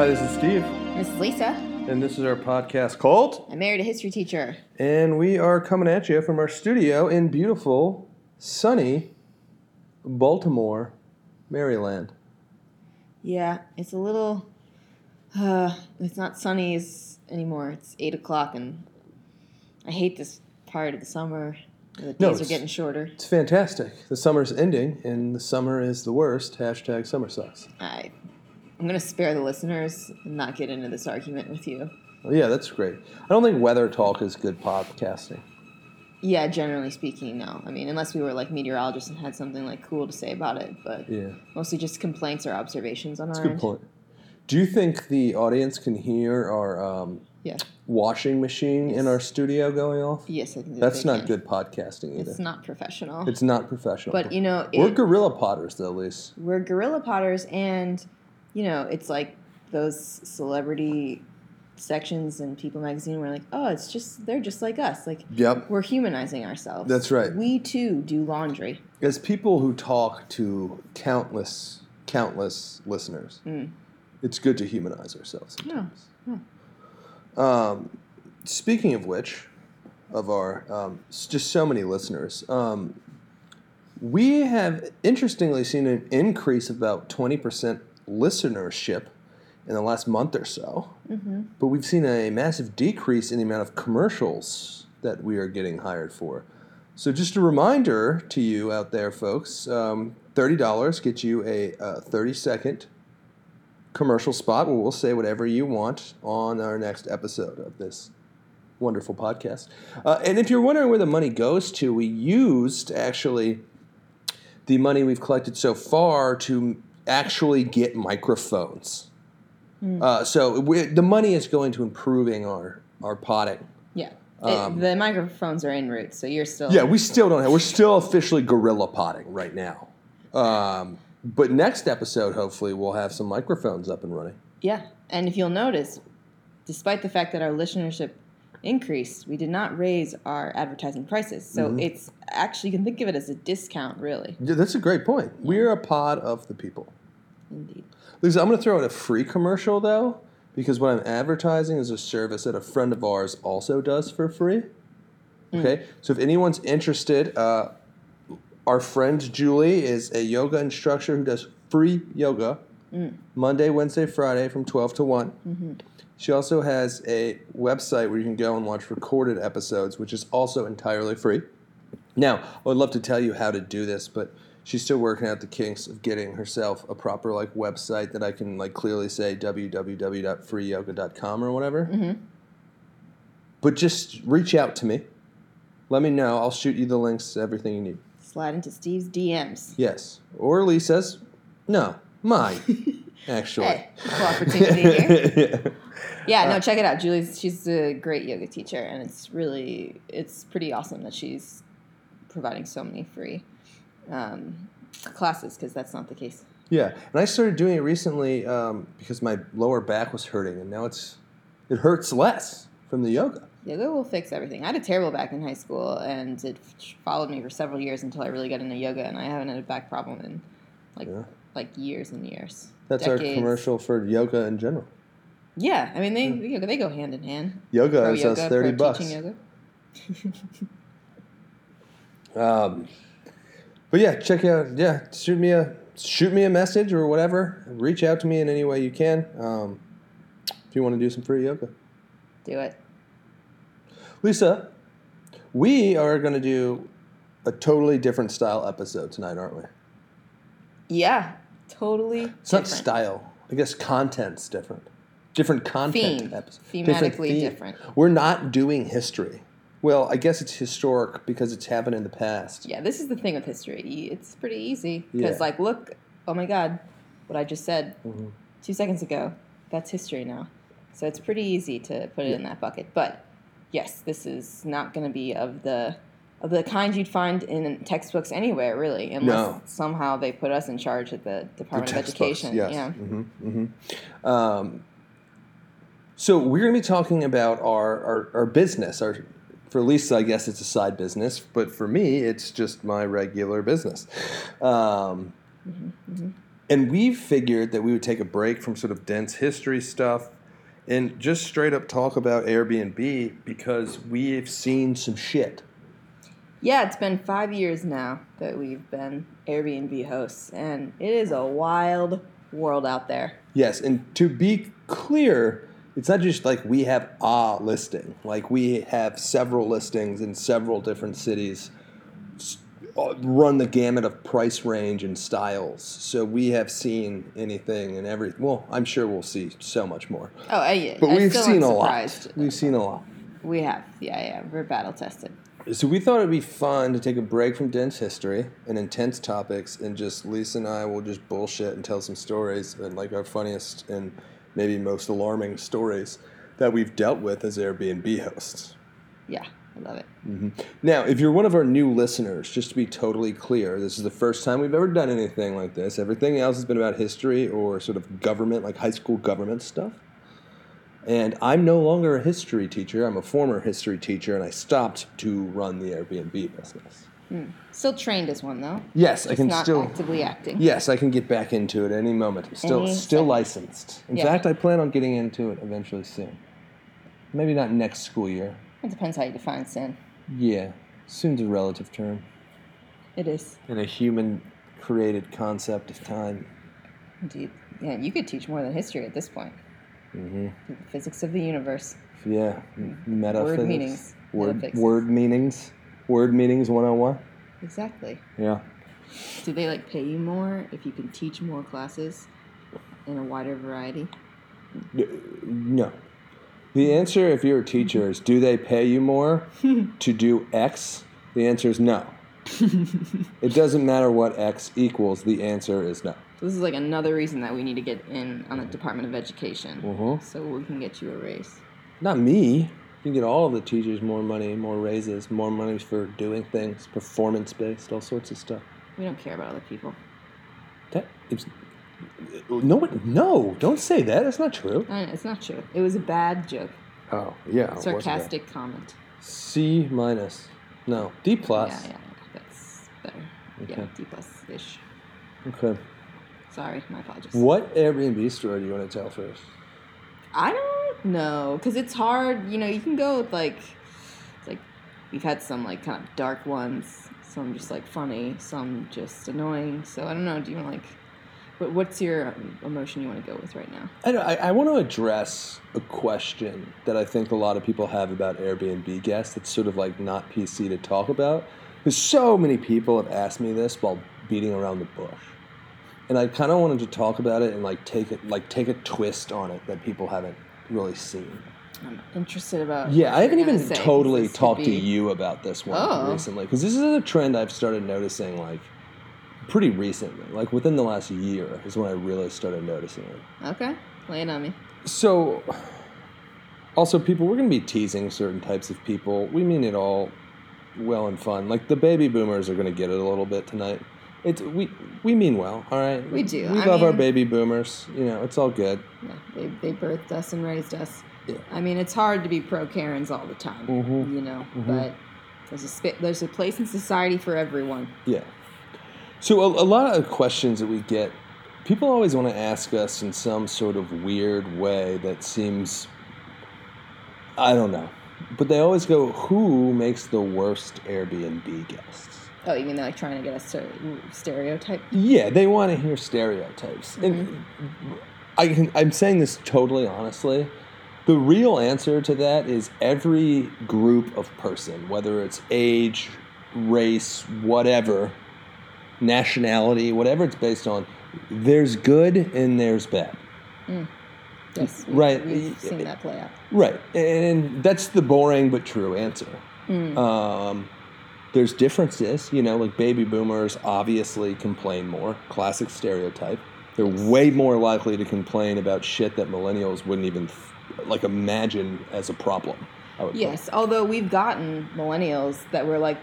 Hi, this is Steve, This is Lisa. and this is our podcast called. I married a history teacher. And we are coming at you from our studio in beautiful, sunny Baltimore, Maryland. Yeah, it's a little. Uh, it's not sunny as- anymore. It's eight o'clock, and I hate this part of the summer. The days No, are getting shorter. It's fantastic. The summer's ending, and the summer is the worst. Hashtag summer sucks. I, I'm gonna spare the listeners and not get into this argument with you. Well, yeah, that's great. I don't think weather talk is good podcasting. Yeah, generally speaking, no. I mean, unless we were like meteorologists and had something like cool to say about it, but Yeah, mostly just complaints or observations on that's our good end. point. Do you think the audience can hear our um, Yeah. washing machine in our studio going off? Yes, I think that That's not can. good podcasting either. It's not professional. It's not professional. but you know, we're it- guerrilla potters, though, Lise. we're guerrilla potters and you know it's like those celebrity sections in people magazine where like oh it's just they're just like us like Yep. we're humanizing ourselves That's right. we too do laundry As people who talk to countless, countless listeners, Mm. it's good to humanize ourselves. yeah, yeah. Um, speaking of which, of our um, just so many listeners, um, we have interestingly seen an increase of about twenty percent listenership in the last month or so. Mm-hmm. But we've seen a massive decrease in the amount of commercials that we are getting hired for. So just a reminder to you out there, folks: um, thirty dollars gets you a uh, thirty-second commercial spot where we'll say whatever you want on our next episode of this wonderful podcast. Uh, and if you're wondering where the money goes to, we used actually the money we've collected so far to actually get microphones. Uh, so the money is going to improving our our potting. yeah Um, it, the microphones are en route so you're still Yeah, we still don't have. We're still officially guerrilla potting right now. Um, but next episode, hopefully, we'll have some microphones up and running. yeah and if you'll notice despite the fact that our listenership increased we did not raise our advertising prices. So Mm-hmm. it's actually you can think of it as a discount really. Yeah, that's a great point. We're a pod of the people. indeed. Lisa, I'm going to throw in a free commercial though, because what I'm advertising is a service that a friend of ours also does for free. Okay, so if anyone's interested, uh, our friend Julie is a yoga instructor who does free yoga Monday, Wednesday, Friday from 12 to one She also has a website where you can go and watch recorded episodes, which is also entirely free. Now, I would love to tell you how to do this, but she's still working out the kinks of getting herself a proper like website that I can like clearly say www.freeyoga.com or whatever. Mm-hmm. But just reach out to me. Let me know. I'll shoot you the links to everything you need. slide into steve's dms Yes. Or Lisa's. No, mine. Actually. Equal opportunity here. yeah. Yeah, Uh, no, check it out. Julie's she's a great yoga teacher, and it's really it's pretty awesome that she's providing so many free um, classes because that's not the case. Yeah, and I started doing it recently um, because my lower back was hurting, and now it's it hurts less from the yoga. Yoga will fix everything. I had a terrible back in high school, and it followed me for several years until I really got into yoga, and I haven't had a back problem in like Yeah. Like years and years. That's our commercial for yoga in general. Yeah, I mean they they go hand in hand. Yoga Pro is yoga, us thirty bucks. Um, but yeah, check out. Yeah, shoot me a shoot me a message or whatever. Reach out to me in any way you can. Um, if you want to do some free yoga, Do it. Lisa, we are going to do a totally different style episode tonight, aren't we? Yeah, totally. It's not style. I guess content's different. Different content. Theme. episode. Thematically different. We're not doing history. Well, I guess it's historic because it's happened in the past. Yeah, this is the thing with history. It's pretty easy because, Yeah. like, look, oh my God, what I just said Mhm. two seconds ago, that's history now. So it's pretty easy to put it in that bucket. But yes, this is not going to be of the the kind you'd find in textbooks anywhere, really, unless No. somehow they put us in charge at the Department of Education. Yes. Yeah. hmm hmm Um, so we're going to be talking about our, our, our business. Our for Lisa, I guess it's a side business, but for me, it's just my regular business. Um, And we figured that we would take a break from sort of dense history stuff and just straight up talk about Airbnb because we've seen some shit. Yeah, it's been five years now that we've been Airbnb hosts, and it is a wild world out there. Yes, and to be clear, it's not just like we have a listing. Like we have several listings in several different cities, uh, run the gamut of price range and styles. So we have seen anything and every. Well, I'm sure we'll see so much more. Oh, I, yeah. But I we've seen a lot. We've seen a lot. We have. Yeah, yeah. We're battle tested. So we thought it'd be fun to take a break from dense history and intense topics, and just Lisa and I will just bullshit and tell some stories and like our funniest and maybe most alarming stories that we've dealt with as Airbnb hosts. Yeah, I love it. Mm-hmm. Now, if you're one of our new listeners, just to be totally clear, this is the first time we've ever done anything like this. Everything else has been about history or sort of government, like high school government stuff. And I'm no longer a history teacher. I'm a former history teacher, and I stopped to run the Airbnb business. Hmm. Still trained as one though. Yes, I can still. actively acting. Yes, I can get back into it any moment. I'm still Any still second. licensed. In Yeah. fact, I plan on getting into it eventually soon. Maybe not next school year. It depends how you define soon. Yeah, soon's a relative term. It is In a human created concept of time. indeed. Yeah, you could teach more than history at this point. Mm-hmm. Physics of the universe. Yeah, m- metaphysics. meanings, Word, metaphysics. word meanings. Word meanings 101. Exactly. Yeah. Do they like pay you more if you can teach more classes in a wider variety? No. The answer, if you're a teacher, is do they pay you more to do X? The answer is no. it doesn't matter what X equals, the answer is no. So this is like another reason that we need to get in on the Department of Education, Mhm. so we can get you a raise. Not me. You can get all of the teachers more money, more raises, more money for doing things, performance based, all sorts of stuff. We don't care about other people. That no one, no, don't say that. That's not true. Know, it's not true. It was a bad joke. Oh yeah, it wasn't bad. Sarcastic comment. C minus, no D plus. Yeah, yeah, that's better. Okay. Yeah, D plus ish. Okay. Sorry, my apologies. What Airbnb story do you want to tell first? I don't know, cause it's hard. You know, you can go with like, like we've had some like kind of dark ones, some just like funny, some just annoying. So I don't know. Do you want like, what, what's your um, emotion you want to go with right now? I, don't- I, I want to address a question that I think a lot of people have about Airbnb guests. That's sort of like not PC to talk about. Because so many people have asked me this while beating around the bush, and I kind of wanted to talk about it and like take it like take a twist on it that people haven't really seen. I'm interested about. Yeah, I haven't even say, totally talked to you about this one Oh. recently because this is a trend I've started noticing like pretty recently, like within the last year is when I really started noticing it. Okay, lay it on me. So, also, people, we're going to be teasing certain types of people. We mean it all well and fun. Like the baby boomers are going to get it a little bit tonight. It's we we mean well, all right. We do. We I love our baby boomers. You know, it's all good. Yeah, they, they birthed us and raised us. Yeah. I mean, it's hard to be pro Karens all the time, Mhm. you know, but there's a sp- there's a place in society for everyone. Yeah. So a, a lot of questions that we get, people always want to ask us in some sort of weird way that seems, I don't know, but they always go, "Who makes the worst Airbnb guests?" Oh, you mean they're like trying to get us to stereotype? Yeah, they want to hear stereotypes. And mm-hmm. I can, I'm saying this totally honestly. The real answer to that is every group of person, whether it's age, race, whatever, nationality, whatever it's based on, there's good and there's bad. Mm. Yes, we, Right. We've seen that play out. Right. And that's the boring but true answer. Mm. Um, there's differences, you know, like baby boomers obviously complain more, classic stereotype. They're way more likely to complain about shit that millennials wouldn't even like imagine as a problem. I would put. Yes, although we've gotten millennials that were like,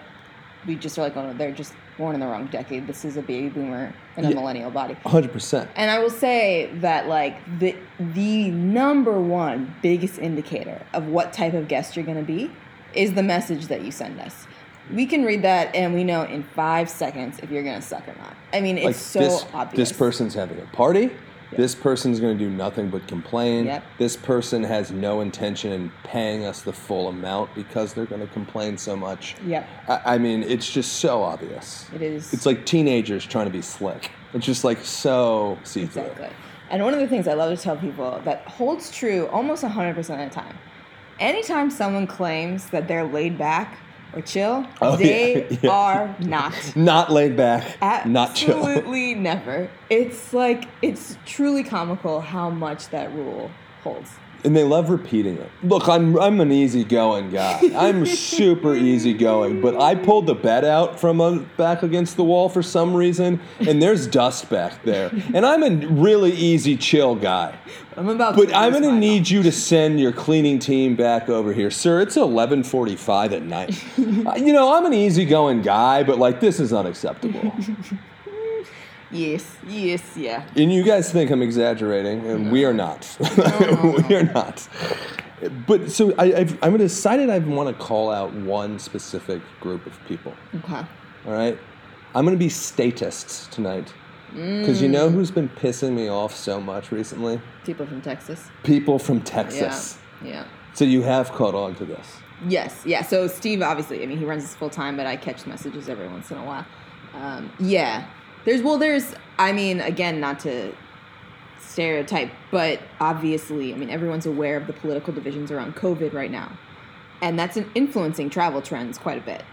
we just are like, oh, they're just born in the wrong decade. This is a baby boomer in a Yeah. millennial body. 100%. And I will say that like the the number one biggest indicator of what type of guest you're going to be is the message that you send us. We can read that and we know in five seconds if you're gonna suck or not. I mean, it's like so this, obvious. this person's having a party. This person's going to do nothing but complain. Yep. This person has no intention in paying us the full amount because they're going to complain so much. Yep. I, I mean, it's just so obvious. It is. It's like teenagers trying to be slick. It's just like so see through. Exactly. And one of the things I love to tell people that holds true almost 100% of the time. Anytime someone claims that they're laid back or chill, Oh, they yeah, yeah. are not. Not laid back, not chill. Absolutely never. It's like, it's truly comical how much that rule holds. And they love repeating it. Look, I'm I'm an easygoing guy. I'm super easygoing, but I pulled the bed out from a, back against the wall for some reason, and there's dust back there. And I'm a really easy, chill guy. I'm about But I'm gonna need you to send your cleaning team back over here, sir. It's 11:45 at night. Uh, you know, I'm an easygoing guy, but like this is unacceptable. Yes, yes, yeah. And you guys think I'm exaggerating, and we are not. we are not. But so I, I've, I'm decided I want to call out one specific group of people. Okay. All right, I'm going to be statists tonight because you Mm. know who's been pissing me off so much recently? People from Texas. People from Yeah. Texas. Yeah. So you have caught on to this. Yes, yeah. So Steve, obviously, I mean, he runs this full time, but I catch messages every once in a while. Um, yeah, there's well, there's. I mean, again, not to stereotype, but obviously, I mean, everyone's aware of the political divisions around COVID right now, and that's an influencing travel trends quite a bit.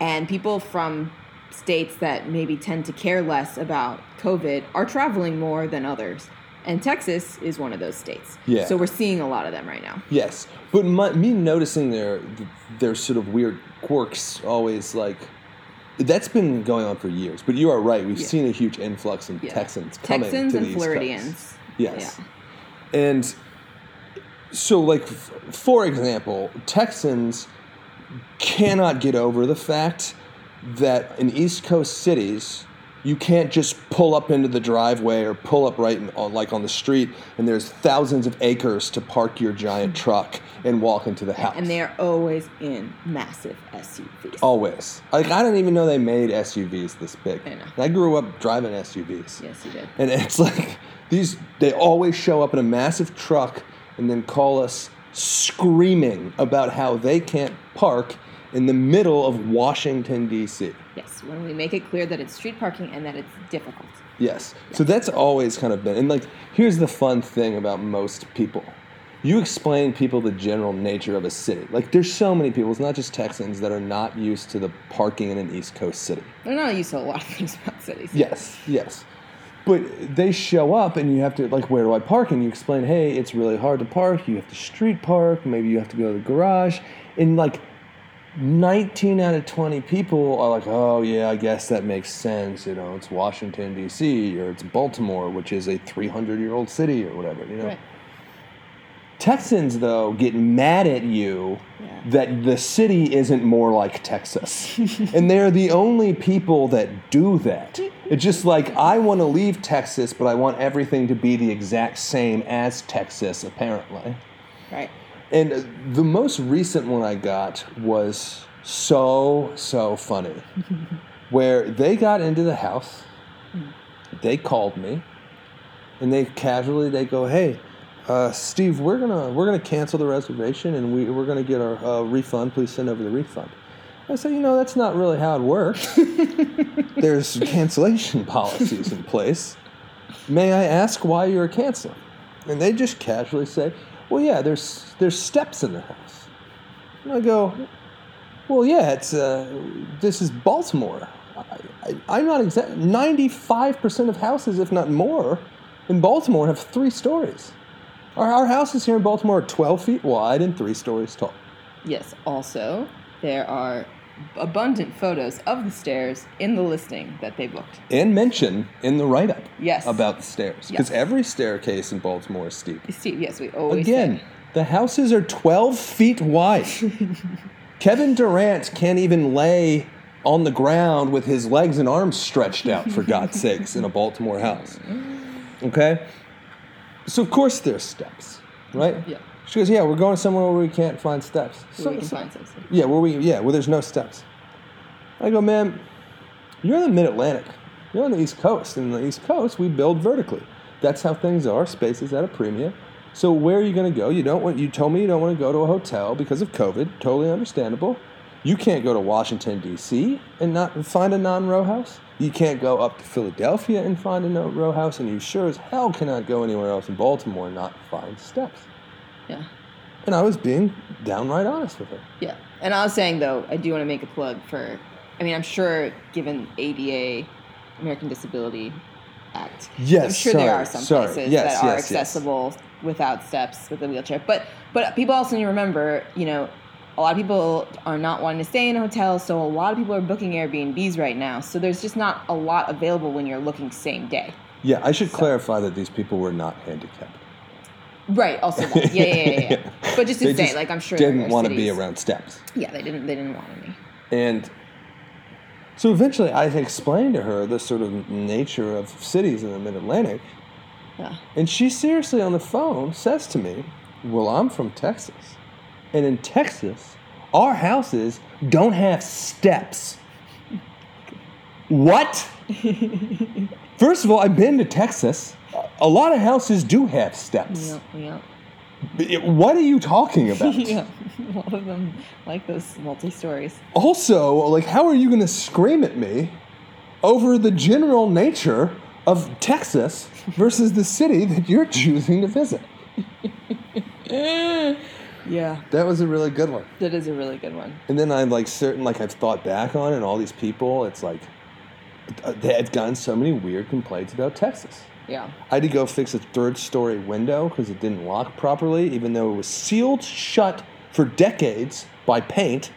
And people from states that maybe tend to care less about COVID are traveling more than others. And Texas is one of those states. Yeah. So we're seeing a lot of them right now. Yes, but my, me noticing their their sort of weird quirks always like that's been going on for years. But you are right; we've Yeah. seen a huge influx in Yeah. Texans coming Texans to and the East Coast. Floridians. Yes. Yeah. And so, like, f- for example, Texans cannot get over the fact that in East Coast cities, you can't just pull up into the driveway or pull up right in, on, like on the street, and there's thousands of acres to park your giant truck and walk into the house. And they are always in massive SUVs. always like I didn't even know they made SUVs this big. I know. I grew up driving SUVs. Yes, you did. And it's like these they always show up in a massive truck and then call us screaming about how they can't park in the middle of Washington D.C. Yes, when we make it clear that it's street parking and that it's difficult. Yes. So that's always kind of been and like here's the fun thing about most people. You explain people the general nature of a city. Like there's so many people, it's not just Texans that are not used to the parking in an East Coast city. They're not used to a lot of things about cities. Yes, yes. But they show up and you have to like where do I park? And you explain, hey, it's really hard to park. You have to street park. Maybe you have to go to the garage. And like 19 out of 20 people are like, oh yeah, I guess that makes sense. You know, it's Washington D.C. or it's Baltimore, which is a 300 year old city or whatever. You know. Right. Texans though get mad at you Yeah. that the city isn't more like Texas. and they're the only people that do that. It's just like I want to leave Texas, but I want everything to be the exact same as Texas apparently. Right. And the most recent one I got was so so funny. where they got into the house, they called me, and they casually they go, "Hey, uh, Steve, we're gonna we're gonna cancel the reservation and we we're gonna get our uh, refund. Please send over the refund." I said, "You know, that's not really how it works. There's cancellation policies in place. May I ask why you're canceling?" And they just casually say, "Well, yeah, there's there's steps in the house." And I go, "Well, yeah, it's uh, this is Baltimore. I, I'm not exact. Ninety-five percent of houses, if not more, in Baltimore have three stories. Our, our houses here in Baltimore are 12 feet wide and three stories tall. Yes. Also, there are abundant photos of the stairs in the listing that they booked. And mention in the write-up Yes. about the stairs, because Yes. every staircase in Baltimore is steep. Steve, yes, we always Again, say- the houses are 12 feet wide. Kevin Durant can't even lay on the ground with his legs and arms stretched out, for God's sakes, in a Baltimore house. Okay? So, of course, there's steps, right? Yeah. She goes, Yeah, we're going somewhere where we can't find steps. So we can find something. yeah, where we, yeah, where there's no steps. I go, man, you're in the mid Atlantic. You're on the East Coast. And the East Coast, we build vertically. That's how things are. Space is at a premium. So where are you going to go? You don't want. You told me you don't want to go to a hotel because of COVID. Totally understandable. You can't go to Washington D.C. and not find a non-row house. You can't go up to Philadelphia and find a no row house, and you sure as hell cannot go anywhere else in Baltimore and not find steps. Yeah. And I was being downright honest with her. Yeah. And I was saying though, I do want to make a plug for. I mean, I'm sure given ADA, American Disability Act. Yes, I'm sure sorry, there are some sorry. places Yes, that are yes, yes. accessible without steps with a wheelchair. But but people also need to remember, you know, a lot of people are not wanting to stay in hotels, so a lot of people are booking Airbnbs right now. So there's just not a lot available when you're looking same day. Yeah, I should clarify that these people were not handicapped. Right. Also, that. yeah, yeah, yeah, yeah. But just to They say, like, I'm sure there didn't want to be around steps. Yeah, they didn't. They didn't want any. And so eventually I explained to her the sort of nature of cities in the mid Atlantic. Yeah. And she seriously on the phone says to me, Well, I'm from Texas. And in Texas, our houses don't have steps. What? First of all, I've been to Texas. A lot of houses do have steps. Yeah. Yeah. What are you talking about? yeah. A lot of them like those multi stories. Also, like, how are you going to scream at me over the general nature of Texas versus the city that you're choosing to visit? Yeah. That was a really good one. That is a really good one. And then I'm like certain, like I've thought back on, it, and all these people, it's like they had gotten so many weird complaints about Texas. Yeah. I had to go fix a third story window because it didn't lock properly, even though it was sealed shut for decades by paint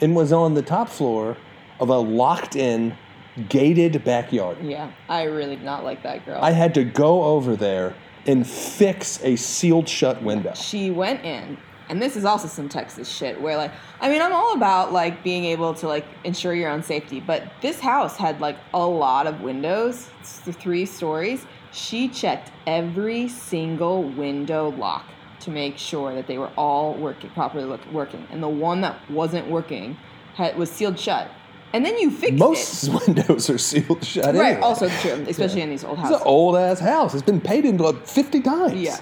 and was on the top floor of a locked in, gated backyard. Yeah. I really did not like that girl. I had to go over there and fix a sealed shut window. she went in and this is also some texas shit where like i mean i'm all about like being able to like ensure your own safety but this house had like a lot of windows it's the three stories she checked every single window lock to make sure that they were all working properly look, working and the one that wasn't working had, was sealed shut and then you fixed it Most windows are sealed shut. right anyway. also true especially in these old houses. It's an old ass house. It's been painted like 50 times. Yeah.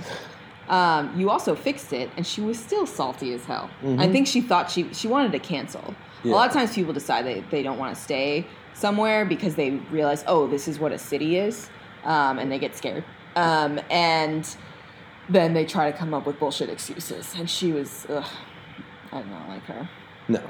Um, you also fixed it, and she was still salty as hell. Mm-hmm. I think she thought she she wanted to cancel. A lot of times, people decide they, they don't want to stay somewhere because they realize, oh, this is what a city is, um, and they get scared. Um, and then they try to come up with bullshit excuses. And she was, ugh, I do not like her. No.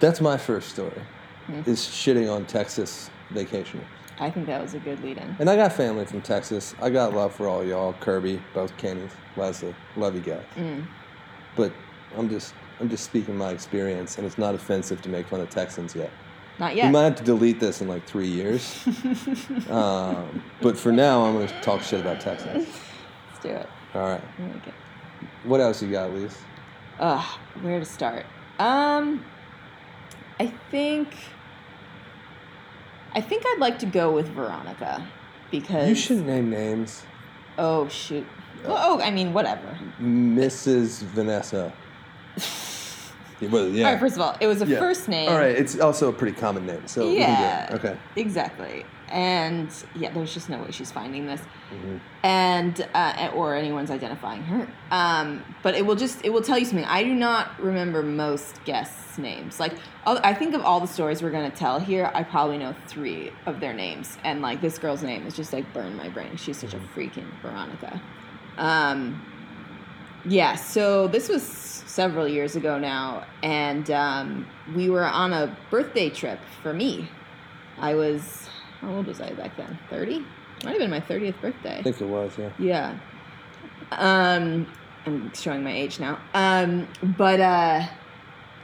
That's my first story. Mm. Is shitting on Texas vacationing. I think that was a good lead in. And I got family from Texas. I got love for all y'all. Kirby, both Kennys, Leslie, love you guys. Mm. But I'm just I'm just speaking my experience, and it's not offensive to make fun of Texans yet. Not yet. We might have to delete this in like three years. um, but for now, I'm going to talk shit about Texans. Let's do it. All right. Like it. What else you got, Lise? Ugh, where to start? Um, I think. I think I'd like to go with Veronica because You shouldn't name names. Oh shoot. Well, oh, I mean, whatever. Mrs. Vanessa. Yeah, well, yeah. All right. First of all, it was a Yeah. first name. All right, it's also a pretty common name, so we can do Yeah. Okay. Exactly. And yeah, there's just no way she's finding this, Mhm. and uh, or anyone's identifying her. Um, but it will just it will tell you something. I do not remember most guests' names. Like I'll- think of all the stories we're gonna tell here, I probably know three of their names, and like this girl's name is just like burned my brain. She's such a freaking Veronica. Um, yeah. So this was several years ago now, and um, we were on a birthday trip for me. I was how old was I back then? Thirty. Might have been my thirtieth birthday. I think it was, yeah. Yeah. Um, I'm showing my age now. Um, but uh,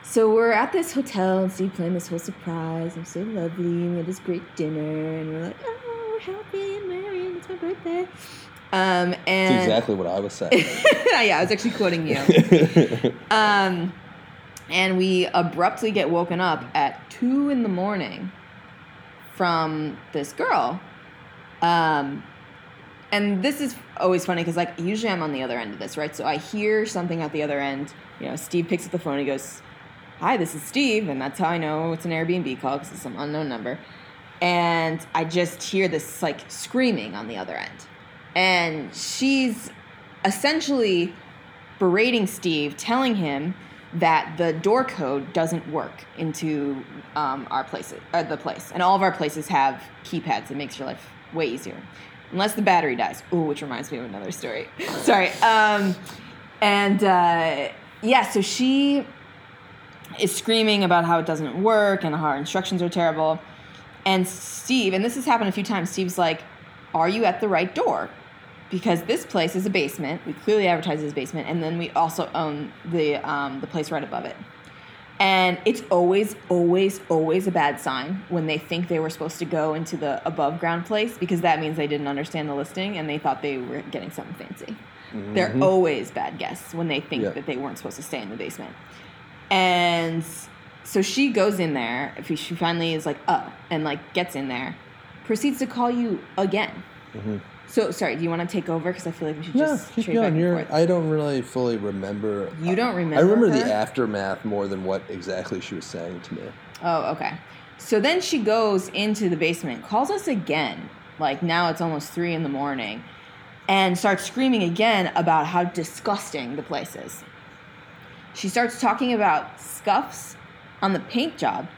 so we're at this hotel, and Steve planned this whole surprise. I'm so lovely, and we had this great dinner, and we're like, oh, we're happy and merry, and it's my birthday. Um, That's and exactly what I was saying. yeah, I was actually quoting you. Um, and we abruptly get woken up at two in the morning from this girl. Um, and this is always funny because, like, usually I'm on the other end of this, right? So I hear something at the other end. You know, Steve picks up the phone. He goes, "Hi, this is Steve," and that's how I know it's an Airbnb call because it's some unknown number. And I just hear this like screaming on the other end, and she's essentially berating Steve, telling him that the door code doesn't work into um, our places, uh, the place, and all of our places have keypads. It makes your life way easier, unless the battery dies. Ooh, which reminds me of another story. Sorry. Um, and uh, yeah, so she is screaming about how it doesn't work and how our instructions are terrible. And Steve, and this has happened a few times. Steve's like, "Are you at the right door?" Because this place is a basement. We clearly advertise as a basement, and then we also own the um, the place right above it. And it's always, always, always a bad sign when they think they were supposed to go into the above ground place because that means they didn't understand the listing and they thought they were getting something fancy. They're always bad guests when they think Yeah. that they weren't supposed to stay in the basement. And so she goes in there. If she finally is like, oh, and like gets in there, proceeds to call you again. So sorry, do you want to take over? Because I feel like we should Yeah, just keep going. You're. I don't really fully remember. You don't remember? I remember the aftermath more than what exactly she was saying to me. Oh, okay. So then she goes into the basement, calls us again. Like now it's almost three in the morning, and starts screaming again about how disgusting the place is. She starts talking about scuffs on the paint job.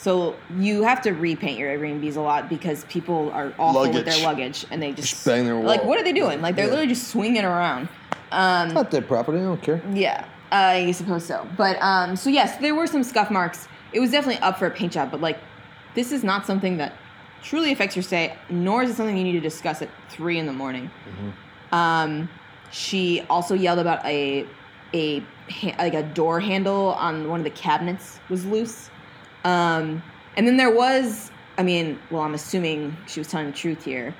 So you have to repaint your Airbnbs a lot because people are awful with their Luggage. luggage and they just Just bang their like what are they doing? Like they're Yeah. literally just swinging around. Um, It's not their property. I don't care. yeah, I suppose so. But um, so yes, there were some scuff marks. It was definitely up for a paint job, but like, this is not something that truly affects your stay, nor is it something you need to discuss at three in the morning. Um, she also yelled about a a like a door handle on one of the cabinets was loose. Um, and then there was, I mean, well, I'm assuming she was telling the truth here.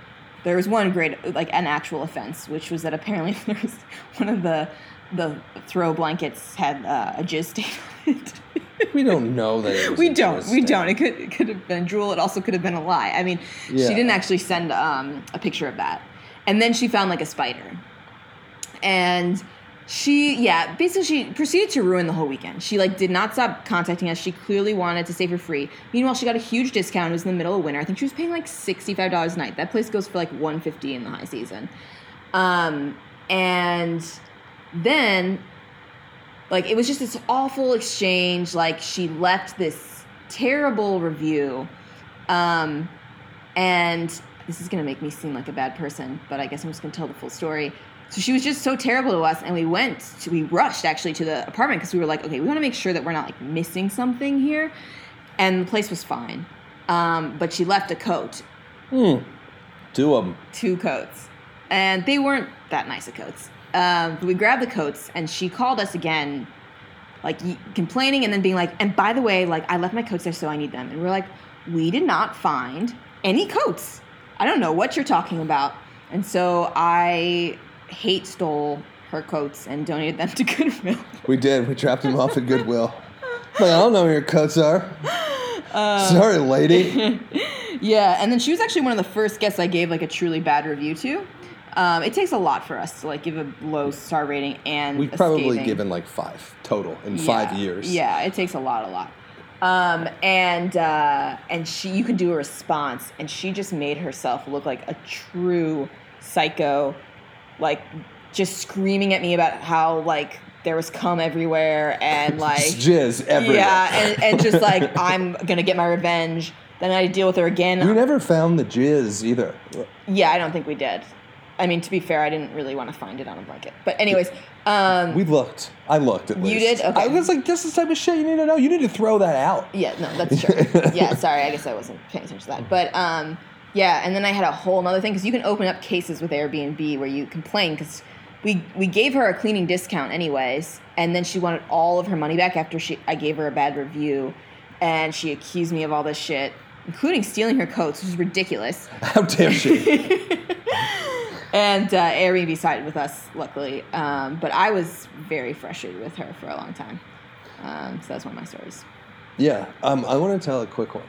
There was one great, like an actual offense, which was that apparently there was one of the the throw blankets had uh, a jizz stain on it. We don't know that. We don't. We don't. It could it could have been drool. It also could have been a lie. I mean, Yeah. she didn't actually send um, a picture of that. And then she found like a spider, and she yeah basically she proceeded to ruin the whole weekend. She like did not stop contacting us. She clearly wanted to save her free. Meanwhile, she got a huge discount. It was in the middle of winter. I think she was paying like sixty five dollars a night. That place goes for like one fifty in the high season. Um, and then like it was just this awful exchange like she left this terrible review um and this is to make me seem like a bad person but i guess i'm just to tell the full story so she was just so terrible to us and we went to, we rushed actually to the apartment because we were like okay we want to make sure that we're not like missing something here and the place was fine um, but she left a coat Hmm. Two of them. two coats, and they weren't that nice of coats. Um, we grabbed the coats, and she called us again, like y- complaining, and then being like, "And by the way, like I left my coats there, so I need them." And we're like, "We did not find any coats. I don't know what you're talking about." And so I hate stole her coats and donated them to Goodwill. We did. We dropped them off at Goodwill. Like, I don't know where your coats are. Uh, Sorry, lady. Yeah, and then she was actually one of the first guests I gave like a truly bad review to. Um, it takes a lot for us to like give a low star rating and We've probably scathing- given like five total in five years. Yeah, it takes a lot, a lot. Um, and uh, and she, you could do a response, and she just made herself look like a true psycho, like just screaming at me about how like there was cum everywhere and like jizz everywhere. yeah, and, and just like I'm gonna get my revenge. Then I deal with her again. We never found the jizz either. Yeah, I don't think we did. I mean, to be fair, I didn't really want to find it on a blanket. But anyways, um, We looked. I looked at You least. did? Okay. I was like, this is the type of shit you need to know. You need to throw that out. yeah, no, that's true. yeah, sorry, I guess I wasn't paying attention to that. But um, yeah, and then I had a whole other thing because you can open up cases with Airbnb where you complain because we we gave her a cleaning discount anyways, and then she wanted all of her money back after she I gave her a bad review, and she accused me of all this shit, including stealing her coats, which is ridiculous. How dare she? And uh, Airbnb sided with us, luckily. Um, but I was very frustrated with her for a long time. Um, so that's one of my stories. yeah. Um, I want to tell a quick one.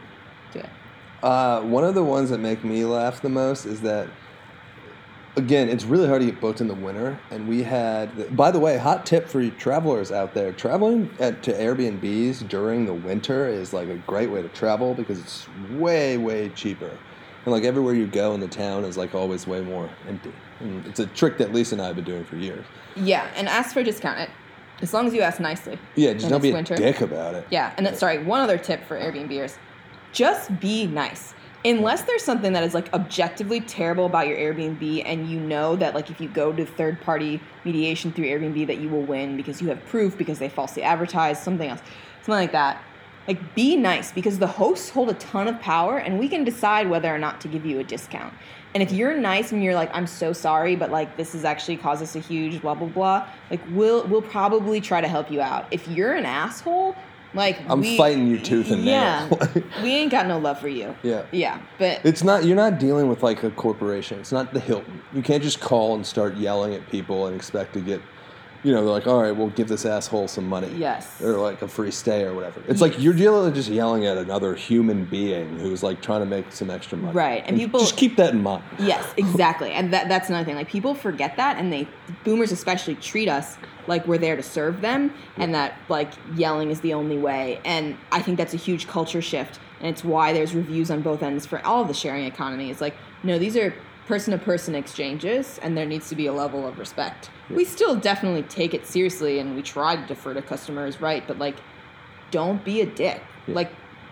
Uh, one of the ones that make me laugh the most is that again, it's really hard to get booked in the winter. And we had, by the way, hot tip for you travelers out there: traveling at, to Airbnbs during the winter is like a great way to travel because it's way, way cheaper. And like everywhere you go in the town is like always way more empty. And it's a trick that Lisa and I have been doing for years. Yeah, and ask for a discount. It as long as you ask nicely. Yeah, just don't be winter. a dick about it. Yeah, and then, sorry, one other tip for Airbnbers: just be nice. Unless there's something that is like objectively terrible about your Airbnb, and you know that like if you go to third party mediation through Airbnb that you will win because you have proof because they falsely advertised something else, something like that. Like be nice because the hosts hold a ton of power, and we can decide whether or not to give you a discount. And if you're nice and you're like, I'm so sorry, but like this has actually caused us a huge blah blah blah, like we'll we'll probably try to help you out. If you're an asshole, like I'm we- fighting you tooth and yeah, nail. we ain't got no love for you. yeah. Yeah, but It's not you're not dealing with like a corporation. It's not the Hilton. You can't just call and start yelling at people and expect to get you know, they're like, all right, we'll give this asshole some money. Yes. Or like a free stay or whatever. It's like you're dealing with just yelling at another human being who's like trying to make some extra money. Right, and people- just keep that in mind. Yes, exactly. And that, that's another thing. Like people forget that and they boomers especially treat us like we're there to serve them and that like yelling is the only way. And I think that's a huge culture shift and it's why there's reviews on both ends for all of the sharing economy. It's like, no, these are person to person exchanges and there needs to be a level of respect. We still definitely take it seriously and we try to defer to customers, right? But like don't be a dick. Yeah. Like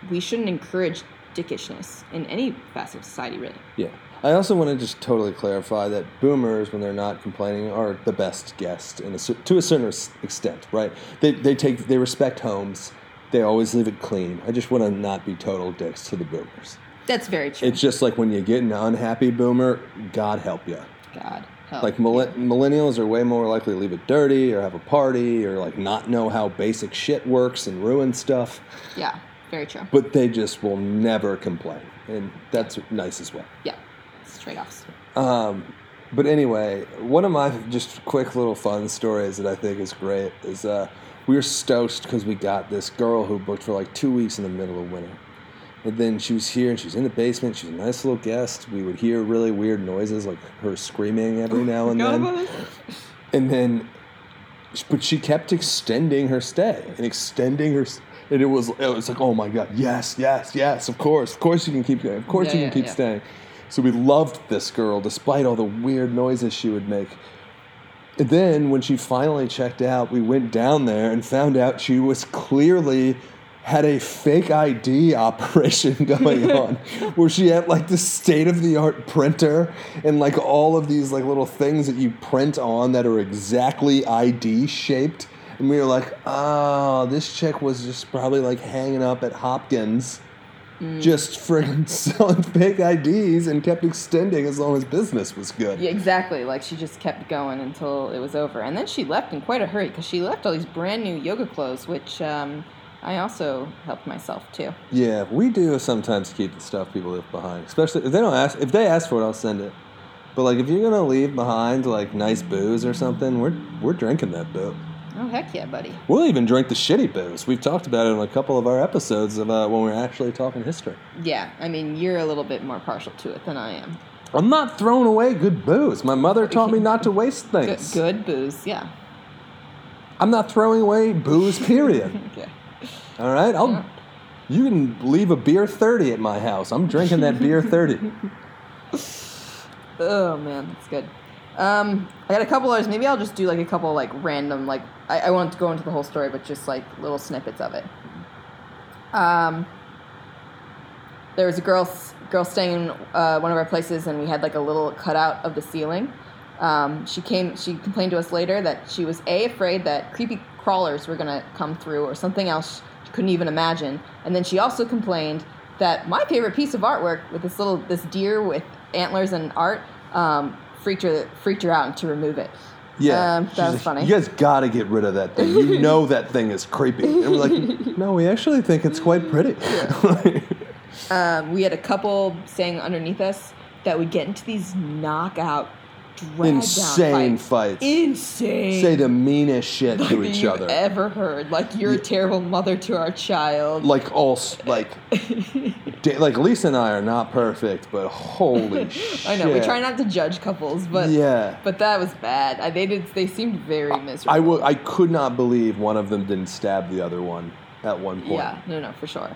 we shouldn't encourage dickishness in any facet of society really. Yeah. I also want to just totally clarify that boomers, when they're not complaining, are the best guest in a, to a certain extent, right? They, they take they respect homes. They always leave it clean. I just want to not be total dicks to the boomers. That's very true. It's just like when you get an unhappy boomer, God help you. God. Help. Like millen- millennials are way more likely to leave it dirty or have a party or like not know how basic shit works and ruin stuff, yeah, very true. but they just will never complain, and that's nice as well. Yeah, trade offs. Um, but anyway, one of my just quick little fun stories that I think is great is uh, we were stoked because we got this girl who booked for like two weeks in the middle of winter. And then she was here and she was in the basement. She was a nice little guest. We would hear really weird noises like her screaming every now and then. And then, but she kept extending her stay and extending her. And it was, it was like, oh my God, yes, yes, yes, of course, of course you can keep going, of course Yeah, you can yeah, keep yeah. staying. So we loved this girl despite all the weird noises she would make. And then when she finally checked out, we went down there and found out she was clearly had a fake ID operation going on where she had like the state of the art printer and like all of these like little things that you print on that are exactly ID shaped. And we were like, oh, this chick was just probably like hanging up at Hopkins just friggin' selling fake IDs and kept extending as long as business was good. Yeah, exactly. Like she just kept going until it was over, and then she left in quite a hurry because she left all these brand new yoga clothes, which um, I also helped myself to. Yeah, we do sometimes keep the stuff people leave behind, especially if they don't ask. If they ask for it, I'll send it. But like, if you're gonna leave behind like nice booze or something, we're we're drinking that boo. Oh heck yeah, buddy! We'll even drink the shitty booze. We've talked about it in a couple of our episodes of uh, when we're actually talking history. Yeah, I mean you're a little bit more partial to it than I am. I'm not throwing away good booze. My mother taught me not to waste Good, things. good booze, yeah. I'm not throwing away booze. Period. Okay. All right, I'll. Yeah. You can leave a beer thirty at my house. I'm drinking that beer thirty. Oh man, that's good. Um, I got a couple others. Maybe I'll just do like a couple like random like I, I won't go into the whole story, but just like little snippets of it. Um, there was a girl girl staying in uh, one of our places, and we had like a little cutout of the ceiling. Um, she came. She complained to us later that she was a afraid that creepy crawlers were gonna come through, or something else she couldn't even imagine. And then she also complained that my favorite piece of artwork with this little this deer with antlers and art um, freaked her freaked her out to remove it. Yeah, Um, She's that was like, funny. You guys got to get rid of that thing. You know that thing is creepy. And we're like, no, we actually think it's quite pretty. Um, we had a couple saying underneath us that would get into these knockout drag Insane fights. Insane. Say the meanest shit like to each other. ever heard. Like you're a terrible mother to our child. like all like da- like Lisa and I are not perfect, but holy shit. I know we try not to judge couples, but Yeah. but that was bad. I, they did. They seemed very miserable. I would I could not believe one of them didn't stab the other one at one point. Yeah, no, no, for sure.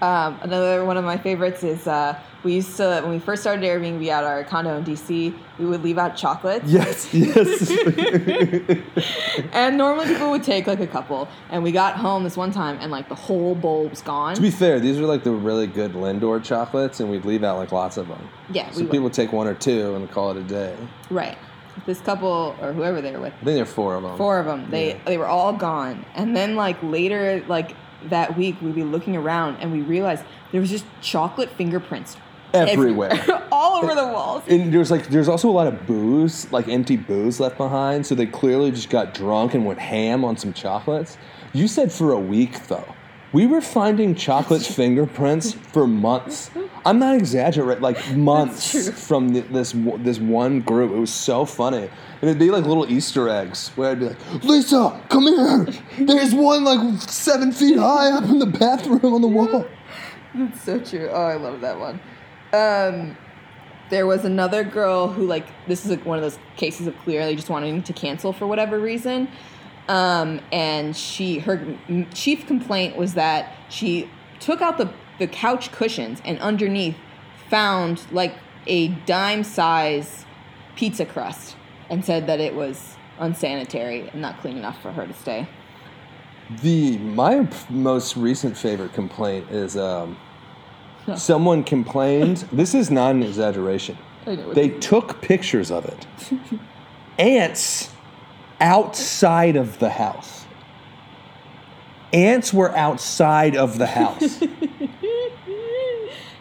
Um, another one of my favorites is uh, we used to when we first started Airbnb at our condo in DC, we would leave out chocolates, Yes, yes. and normally people would take like a couple. And we got home this one time, and like the whole bowl was gone. to be fair, these are like the really good Lindor chocolates, and we'd leave out like lots of them. yeah, So we would. people take one or two and call it a day. right. This couple or whoever they were with, I think there are four of them. four of them, they Yeah. they were all gone. And then like later, like that week, we'd be looking around, and we realized there was just chocolate fingerprints Everywhere. all over the walls. And there's like there's also a lot of booze, like empty booze left behind. So they clearly just got drunk and went ham on some chocolates. You said for a week though. We were finding chocolate fingerprints for months. I'm not exaggerating, like months from th- this this one group. It was so funny, and it'd be like little Easter eggs where I'd be like, "Lisa, come here. There's one like seven feet high up in the bathroom on the wall." That's so true. Oh, I love that one. Um, there was another girl who, like, this is like one of those cases of clearly just wanting to cancel for whatever reason. Um, and she, her m- chief complaint was that she took out the, the couch cushions and underneath found like a dime size pizza crust and said that it was unsanitary and not clean enough for her to stay. The my p- most recent favorite complaint is um, someone complained. this is not an exaggeration. They took pictures of it. Ants outside of the house. Ants were outside of the house.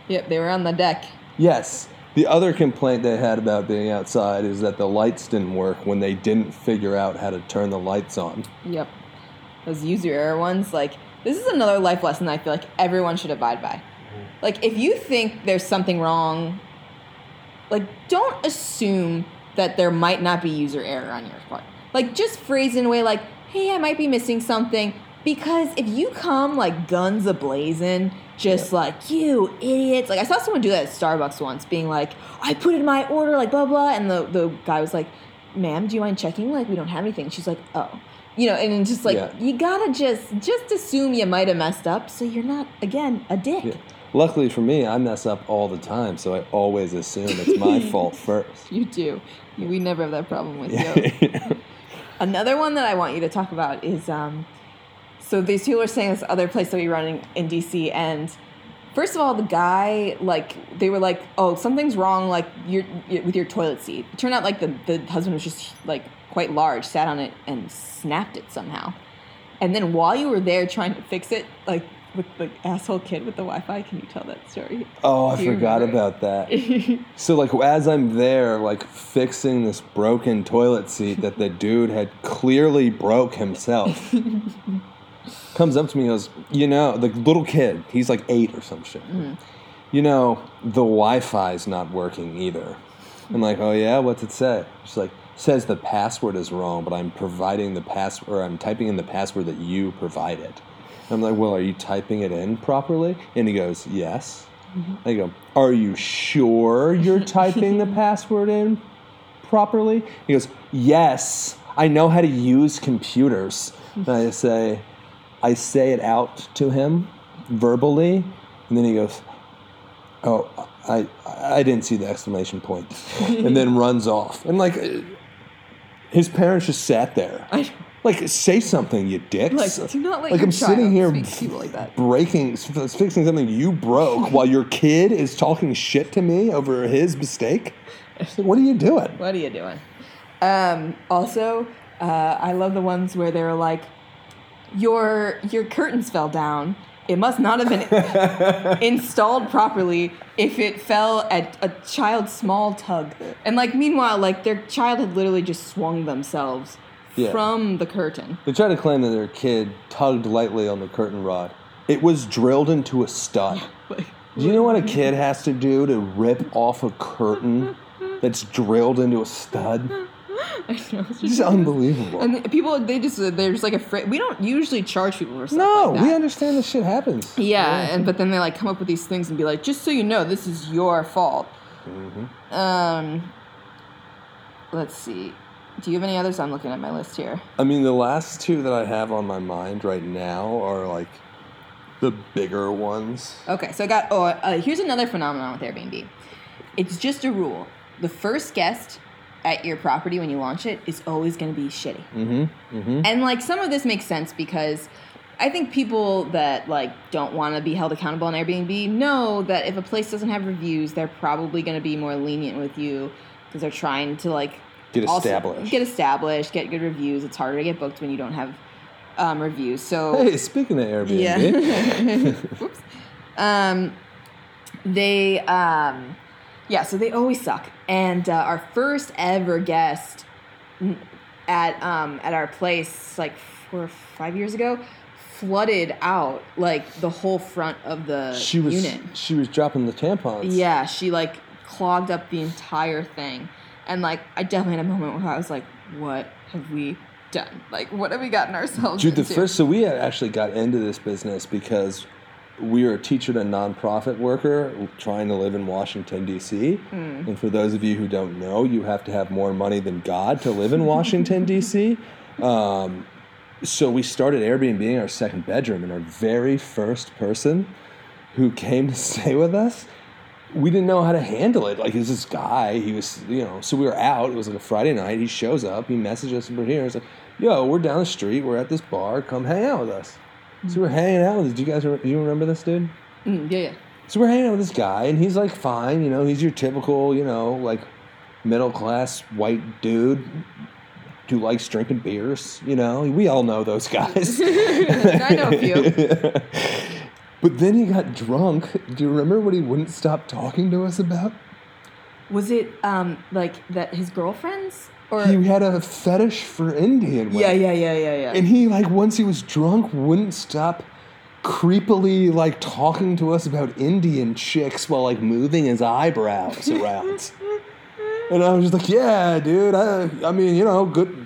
Yep, they were on the deck. yes. The other complaint they had about being outside is that the lights didn't work when they didn't figure out how to turn the lights on. Yep. Those user error ones, like, this is another life lesson I feel like everyone should abide by. Mm-hmm. Like, if you think there's something wrong, like, don't assume that there might not be user error on your part. Like, just phrase in a way like, hey, I might be missing something. Because if you come, like, guns ablazing, just like, you idiots. Like, I saw someone do that at Starbucks once, being like, I put in my order, like, blah, blah. And the, the guy was like, ma'am, do you mind checking? Like, we don't have anything. She's like, oh. You know, and just like, Yeah. you gotta just, just assume you might have messed up so you're not, again, a dick. Yeah. Luckily for me, I mess up all the time, so I always assume it's my fault first. You do. We never have that problem with you. Another one that I want you to talk about is um, so these people are saying this other place that we run in, DC, and first of all, the guy like they were like, oh, something's wrong, like your with your toilet seat. It turned out like the the husband was just like quite large, sat on it and snapped it somehow, and then while you were there trying to fix it, like with the asshole kid with the Wi-Fi, can you tell that story? Oh, I forgot about that. So like as I'm there, like fixing this broken toilet seat that the dude had clearly broke himself, comes up to me and goes, "You know, the little kid, he's like eight or some shit. Mm-hmm. You know, the Wi-Fi's not working either." I'm like, "Oh yeah, what's it say?" She's like, "Says the password is wrong, but I'm providing the password, or I'm typing in the password that you provided." I'm like, "Well, are you typing it in properly?" And he goes, "Yes." I go, Are you sure you're typing the password in properly? He goes, Yes, I know how to use computers. And I say, I say it out to him verbally, and then he goes, Oh, I, I didn't see the exclamation point. and then runs off. And like, his parents just sat there. Like, say something, you dicks. like do not let like I'm sitting here speak to people like that. breaking, fixing something you broke while your kid is talking shit to me over his mistake. Like, what are you doing? What are you doing? Um, also, uh, I love the ones where they're like, your your curtains fell down. It must not have been installed properly if it fell at a child's small tug. And like, meanwhile, like their child had literally just swung themselves Yeah. from the curtain. They try to claim that their kid tugged lightly on the curtain rod. It was drilled into a stud. Do you know what a kid has to do to rip off a curtain that's drilled into a stud. I know. It's just unbelievable. And the- people, they just they're just like afraid. We don't usually charge people for stuff no, like that. we understand this shit happens. Yeah, and but then they like come up with these things and be like, just so you know, this is your fault. Mhm. Um, let's see. Do you have any others? I'm looking at my list here. I mean, the last two that I have on my mind right now are like the bigger ones. Okay, so I got. Oh, uh, here's another phenomenon with Airbnb. It's just a rule. The first guest at your property when you launch it is always going to be shitty. Mm-hmm. Mm-hmm. And like some of this makes sense because I think people that like don't want to be held accountable on Airbnb know that if a place doesn't have reviews, they're probably going to be more lenient with you because they're trying to like Get established. get established, get good reviews. It's harder to get booked when you don't have um, reviews. So Hey, speaking of Airbnb, yeah. Whoops. Um, they, um, yeah, so they always suck. And uh, our first ever guest at um, at our place, like four or five years ago, flooded out like the whole front of the she was unit. she was dropping the tampons. Yeah, she like clogged up the entire thing. And like I definitely had a moment where I was like, what have we done? Like what have we gotten ourselves Dude, the first so we had actually got into this business because we were a teacher and a nonprofit worker trying to live in Washington D.C. Mm. And for those of you who don't know, you have to have more money than God to live in Washington D.C. Um, so we started Airbnb in our second bedroom, and our very first person who came to stay with us, we didn't know how to handle it. Like, he's this guy. He was, you know, so we were out. It was like a Friday night. He shows up. He messages us. We're here. He's like, "Yo, we're down the street. We're at this bar. Come hang out with us." So we're hanging out with. Do you guys? re- Do you remember this dude? Mm, yeah, yeah. So we're hanging out with this guy, and he's like fine, you know, he's your typical, you know, like middle class white dude who likes drinking beers, you know. We all know those guys. I know a few. but then he got drunk. Do you remember what he wouldn't stop talking to us about? Was it um like that his girlfriends or He had a fetish for Indian women. yeah yeah yeah yeah yeah And he like once he was drunk wouldn't stop creepily like talking to us about Indian chicks while like moving his eyebrows around. and I was just like, yeah, dude. I I mean, you know, good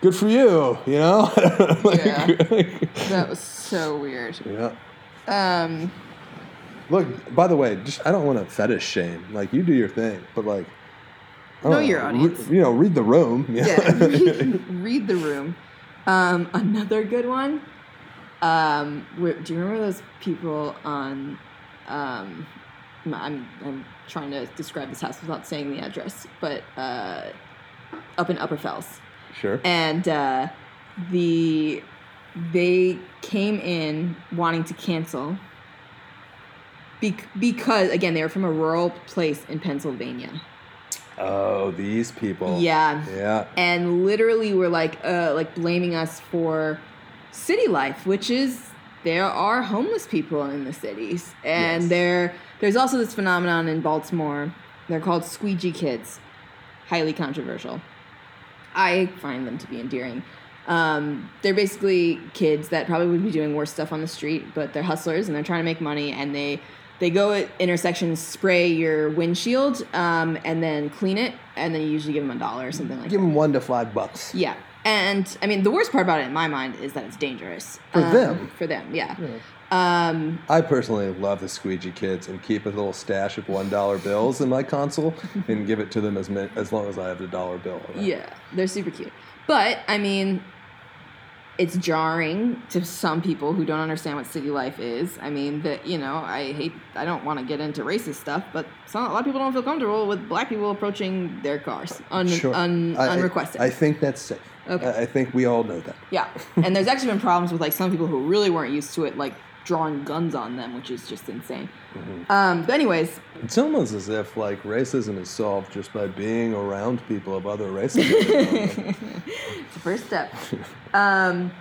good for you, you know? Like- Yeah. that was so weird. yeah. Um Look, by the way, just I don't want to fetish shame. Like you do your thing, but like Know your re- you know, read the room. you know? yeah read the room. Um another good one. Um do you remember those people on um I'm I'm trying to describe this house without saying the address, but uh up in Upper Fells. sure. and uh, the they came in wanting to cancel bec- because again they were from a rural place in Pennsylvania. Oh, these people. Yeah, Yeah. and literally were like uh, like blaming us for city life, which is there are homeless people in the cities, and Yes. there there's also this phenomenon in Baltimore. They're called squeegee kids, highly controversial. I find them to be endearing. Um, they're basically kids that probably would be doing worse stuff on the street, but they're hustlers and they're trying to make money. And they they go at intersections, spray your windshield, um, and then clean it, and then you usually give them a dollar or something like Give that. them one to five bucks. Yeah, and I mean the worst part about it in my mind is that it's dangerous For Um, them. For them, yeah. Um, I personally love the squeegee kids and keep a little stash of one dollar bills in my console and give it to them as as long as I have the dollar bill. Yeah, they're super cute. But I mean, it's jarring to some people who don't understand what city life is. I mean, that you know, I hate. I don't want to get into racist stuff, but some, a lot of people don't feel comfortable with black people approaching their cars un, Sure. un, I- I- unrequested. I, think that's safe. Okay. I, I think we all know that. yeah, and there's actually been problems with like some people who really weren't used to it, like drawing guns on them, which is just insane. Mm-hmm. Um, but anyways, It's almost as if like racism is solved just by being around people of other races. it's the first step. Um,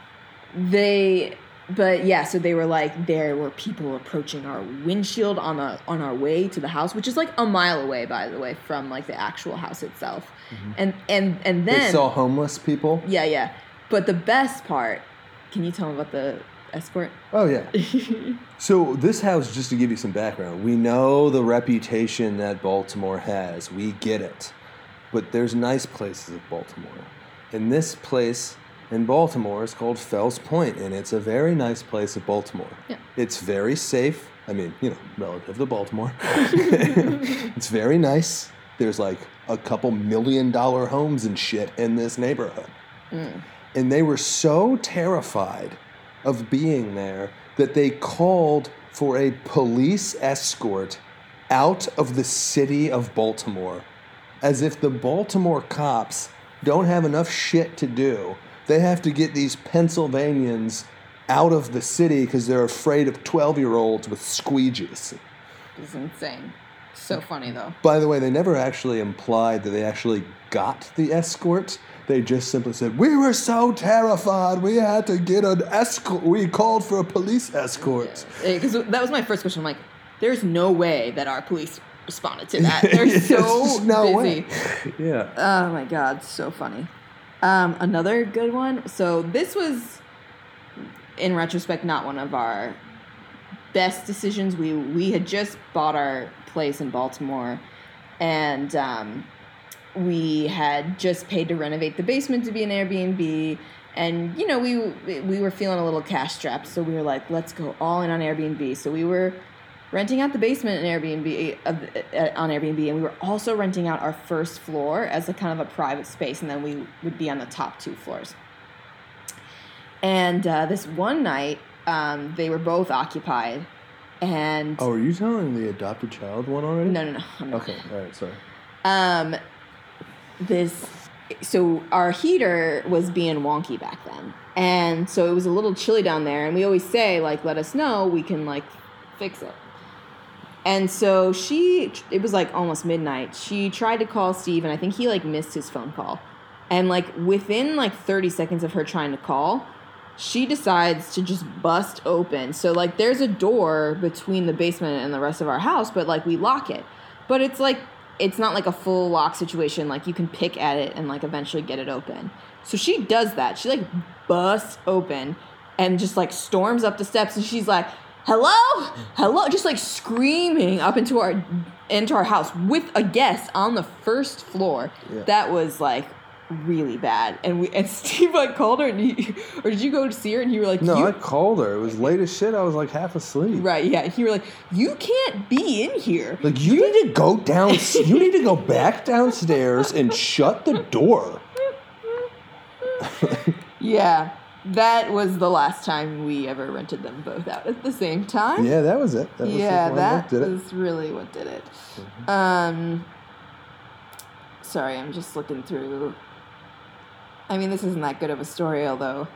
they, but yeah, so they were like, there were people approaching our windshield on a on our way to the house, which is like a mile away, by the way, from like the actual house itself. And and and they then saw homeless people. yeah, yeah. But the best part, can you tell me about the escort. Oh yeah. so this house, just to give you some background, we know the reputation that Baltimore has. We get it, but there's nice places of Baltimore, and this place in Baltimore is called Fells Point, and it's a very nice place of Baltimore. Yeah. It's very safe. I mean, you know, relative to Baltimore. it's very nice. There's like a couple million dollar homes and shit in this neighborhood. Mm. And they were so terrified of being there that they called for a police escort out of the city of Baltimore. As if the Baltimore cops don't have enough shit to do. They have to get these Pennsylvanians out of the city because they're afraid of 12 year olds with squeegees. This is insane. So funny though. By the way, they never actually implied that they actually got the escort. They just simply said, We were so terrified, we had to get an escort. We called for a police escort. Because that was my first question. I'm like, there's no way that our police responded to that. They're Yes, so there's no busy. way. Yeah. Oh my god, so funny. Um, another good one. So this was, in retrospect, not one of our best decisions. We we had just bought our place in Baltimore, and um, we had just paid to renovate the basement to be an Airbnb. And you know we we were feeling a little cash strapped, so we were like, let's go all in on Airbnb. So we were renting out the basement in Airbnb uh, on Airbnb, and we were also renting out our first floor as a kind of a private space, and then we would be on the top two floors. And uh, this one night, um, they were both occupied, and Oh, are you telling the adopted child one already? no, no, no, I'm not. Okay, all right, sorry. Um, this so our heater was being wonky back then, and so it was a little chilly down there. And we always say like, let us know, we can like fix it. And so she, it was like almost midnight. She tried to call Steve, and I think he like missed his phone call. And like within like 30 seconds of her trying to call, she decides to just bust open. So like there's a door between the basement and the rest of our house, but like we lock it. But it's like it's not like a full lock situation. Like you can pick at it and like eventually get it open. So she does that. She like busts open and just like storms up the steps and she's like, "Hello? Hello?" just like screaming up into our into our house with a guest on the first floor. Yeah. That was like really bad. And we and Steve like called her and he, or did you go to see her and you were like, No, you, I called her. It was late as shit. I was like half asleep. Right, yeah. And you were like, you can't be in here. Like you need to go down. you need to go back downstairs and shut the door. Yeah. That was the last time we ever rented them both out at the same time. Yeah, that was it. That was yeah, that was really what did it. Um, sorry, I'm just looking through. I mean, this isn't that good of a story, although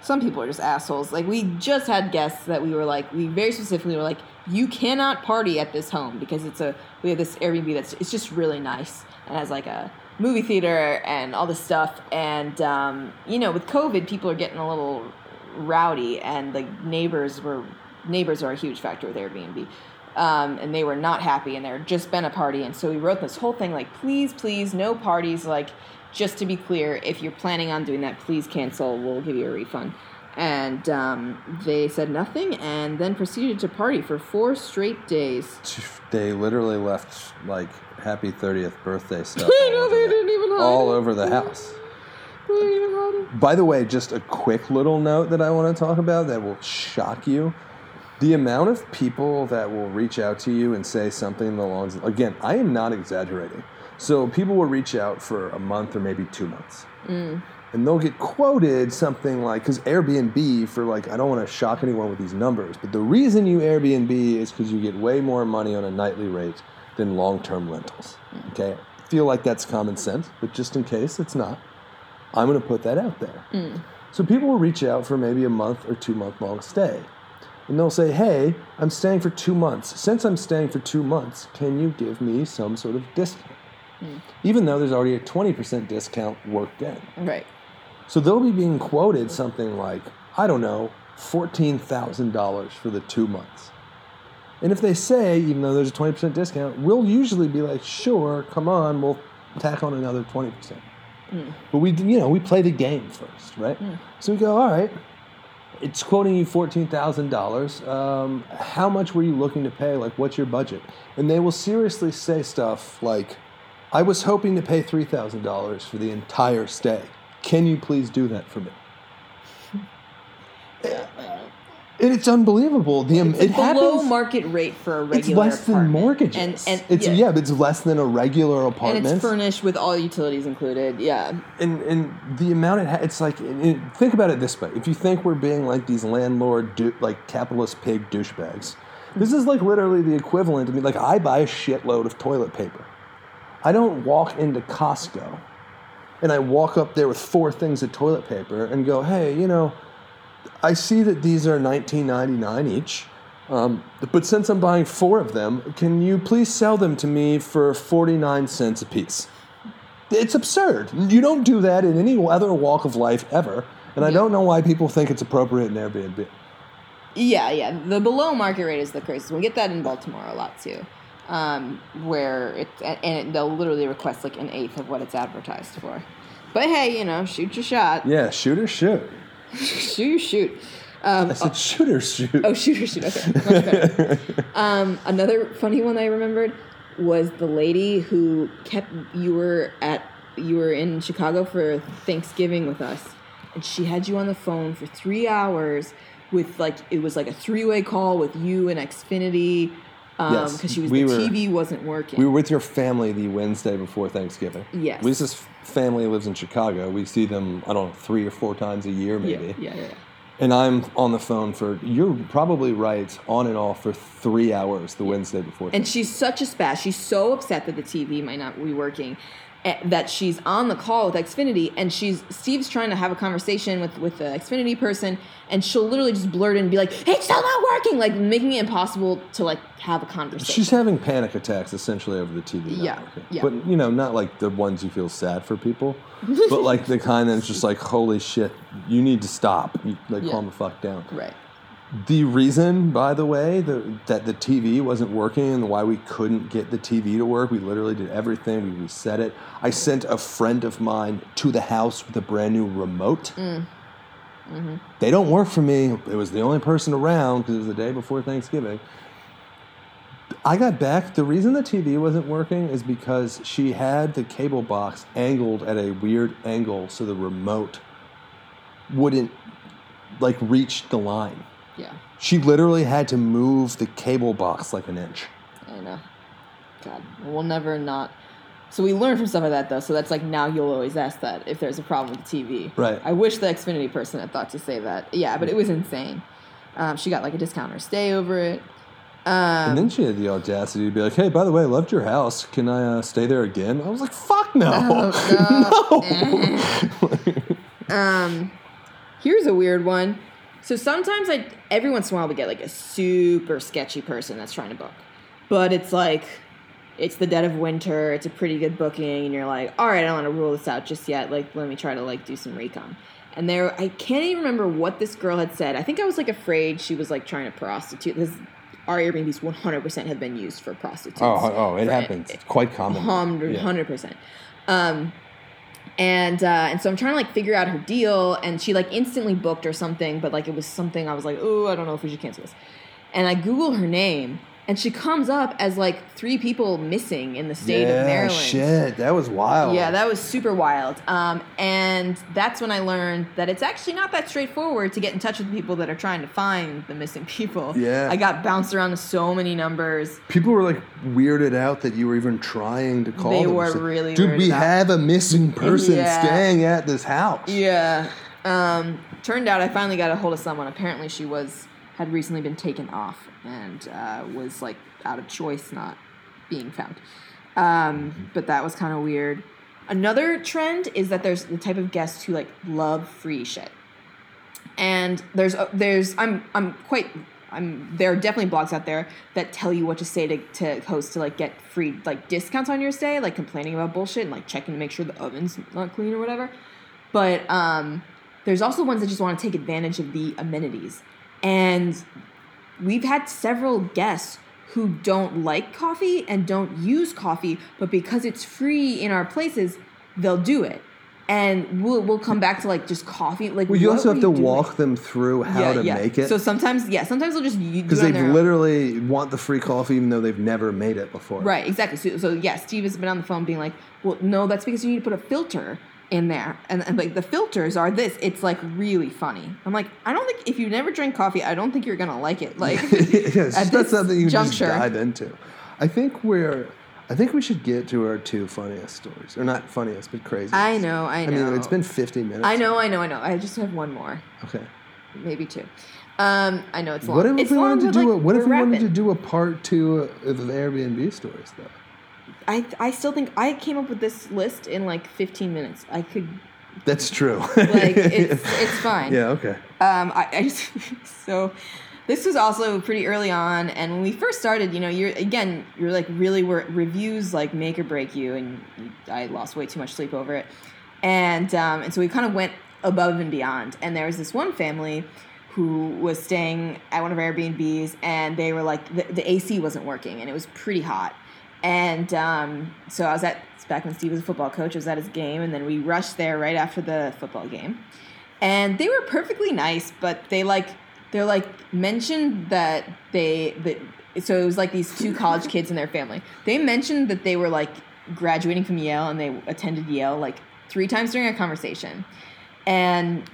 some people are just assholes. Like, we just had guests that we were like, we very specifically were like, you cannot party at this home because it's a, we have this Airbnb that's, it's just really nice and has like a movie theater and all this stuff. And, um, you know, with COVID, people are getting a little rowdy and the neighbors were, neighbors are a huge factor with Airbnb um, and they were not happy and there had just been a party and so we wrote this whole thing like please please no parties like just to be clear if you're planning on doing that please cancel we'll give you a refund and um, they said nothing and then proceeded to party for four straight days They literally left like happy 30th birthday stuff all, over, they the, didn't even hide all it. over the house. They didn't even hide it. By the way, just a quick little note that I want to talk about that will shock you. The amount of people that will reach out to you and say something along again, I am not exaggerating. So people will reach out for a month or maybe two months. Mm. And they'll get quoted something like, because Airbnb, for like, I don't want to shock anyone with these numbers, but the reason you Airbnb is because you get way more money on a nightly rate than long term rentals. Okay? I feel like that's common sense, but just in case it's not, I'm going to put that out there. Mm. So people will reach out for maybe a month or two month long stay. And they'll say, hey, I'm staying for two months. Since I'm staying for two months, can you give me some sort of discount? Mm. Even though there's already a 20% discount worked in. right So they'll be being quoted something like, I don't know, $14,000 for the two months. And if they say, even though there's a 20% discount, we'll usually be like, sure, come on, we'll tack on another 20%. Mm. But we, you know, we play the game first, right? Mm. So we go, all right. it's quoting you fourteen thousand dollars. Um, how much were you looking to pay? Like, what's your budget? And they will seriously say stuff like, "I was hoping to pay three thousand dollars for the entire stay. Can you please do that for me?" It's unbelievable. The It's it below happens. market rate for a regular it's less than mortgages. And, and it's yeah, yeah. but it's less than a regular apartment. and apartment. it's furnished with all utilities included. Yeah. and and the amount it ha- it's like think about it this way if you think we're being like these landlord like capitalist pig douchebags this mm-hmm. is like literally the equivalent I mean, like i buy a shitload of toilet paper i don't walk into costco and i walk up there with four things of toilet paper and go hey you know i see that these are 19.99 each um, but since i'm buying four of them can you please sell them to me for 49 cents a piece it's absurd. You don't do that in any other walk of life ever. And I don't know why people think it's appropriate in Airbnb. Yeah, yeah. The below market rate is the craziest. We get that in Baltimore a lot too, um, where it and it, they'll literally request like an eighth of what it's advertised for. But hey, you know, shoot your shot. Yeah, shoot or shoot. shoot your shoot. Um, I said shoot or shoot. oh, shoot or shoot. Okay, um, another funny one I remembered was the lady who kept you were at you were in Chicago for Thanksgiving with us, and she had you on the phone for three hours with like it was like a three way call with you and Xfinity. Um, Yes, because she was we the were- TV wasn't working. We were with your family the Wednesday before Thanksgiving. Yes. Lisa's family lives in Chicago. We see them, I don't know, three or four times a year maybe. yeah, yeah, yeah. And I'm on the phone for, you're probably right, on and off for three hours the Wednesday before. And she's such a spaz. She's so upset that the TV might not be working, that she's on the call with Xfinity, and she's Steve's trying to have a conversation with with the Xfinity person, and she'll literally just blurt and be like, "Hey, it's still not working!" Like making it impossible to like have a conversation. She's having panic attacks essentially over the TV. not Yeah, working. yeah. But you know, not like the ones you feel sad for people, but like the kind that's just like, holy shit, you need to stop. You, like, Yeah. calm the fuck down. right. The reason, by the way, the, that the TV wasn't working and why we couldn't get the TV to work, we literally did everything. We reset it. I sent a friend of mine to the house with a brand new remote. Mm. Mm-hmm. They don't work for me. It was the only person around because it was the day before Thanksgiving. I got back. The reason the TV wasn't working is because she had the cable box angled at a weird angle so the remote wouldn't like reach the line. Yeah, She literally had to move the cable box like an inch. I know. God, we'll never not. So we learned from stuff like that though. So that's like now you'll always ask that if there's a problem with the TV. Right. I wish the Xfinity person had thought to say that. Yeah, but it was insane. Um, she got like a discount or stay over it. Um, And then she had the audacity to be like, "Hey, by the way, I loved your house. Can I uh, stay there again?" I was like, "Fuck no, no." Um, here's a weird one. So sometimes I, every once in a while, we get like a super sketchy person that's trying to book, but it's like, it's the dead of winter. It's a pretty good booking, and you're like, all right, I don't want to rule this out just yet. Like, let me try to like do some recon. And there, I can't even remember what this girl had said. I think I was like afraid she was like trying to prostitute. This, our Airbnbs 100% have been used for prostitutes. oh, oh, it happens. It's quite common. Hundred, Yeah. hundred percent. Um, and uh, and so I'm trying to like figure out her deal, and she like instantly booked or something, but like it was something I was like, oh, I don't know if we should cancel this. And I Google her name, and she comes up as like three people missing in the state yeah, of Maryland. shit, that was wild. Yeah, that was super wild. Um, and that's when I learned that it's actually not that straightforward to get in touch with people that are trying to find the missing people. Yeah. I got bounced around to so many numbers. People were like weirded out that you were even trying to call They them. were like, really Dude, we out." have a missing person Yeah. staying at this house. Yeah. Um, turned out I finally got a hold of someone. Apparently, she was had recently been taken off and uh, was like out of choice, not being found. Um, but that was kind of weird. Another trend is that there's the type of guests who like love free shit, and there's uh, there's I'm I'm quite. I'm, there are definitely blogs out there that tell you what to say to, to hosts to like get free like discounts on your stay, like complaining about bullshit and like checking to make sure the oven's not clean or whatever. But um, there's also ones that just want to take advantage of the amenities. And we've had several guests who don't like coffee and don't use coffee, but because it's free in our places, they'll do it. and we'll we'll come back to like just coffee. Like Well, you also have to doing? walk them through how to make it. So sometimes, yeah, sometimes they'll just because because they literally want the free coffee even though they've never made it before. Right, exactly. So, so yeah, Steve has been on the phone being like, "Well, no, that's because you need to put a filter in there, and, and like the filters are this. It's like really funny." I'm like, I don't think if you never drink coffee, I don't think you're gonna like it. Like, at not something you juncture. just dive into. I think we're. I think we should get to our two funniest stories, or not funniest, but crazy. I know, I know I mean, it's been 50 minutes. I know, I know, I know. I just have one more, Okay. maybe two. Um, I know it's long. What if it's we wanted to do like, a, What if we wanted to do a part two of the Airbnb stories though? I I still think I came up with this list in like 15 minutes. I could That's true. like it's it's fine. yeah. Okay. Um, I, I just so this was also pretty early on, and when we first started, you know, you're again, you're like really were reviews like make or break you, and I lost way too much sleep over it, and um, and so we kind of went above and beyond, and there was this one family who was staying at one of our Airbnbs, and they were like the, the AC wasn't working, and it was pretty hot, and um, so I was at back when Steve was a football coach. I was at his game, and then we rushed there right after the football game. And they were perfectly nice but they like they're like mentioned that they that so it was like these two college kids and their family. They mentioned that they were like graduating from yale and they attended yale like three times during a conversation. And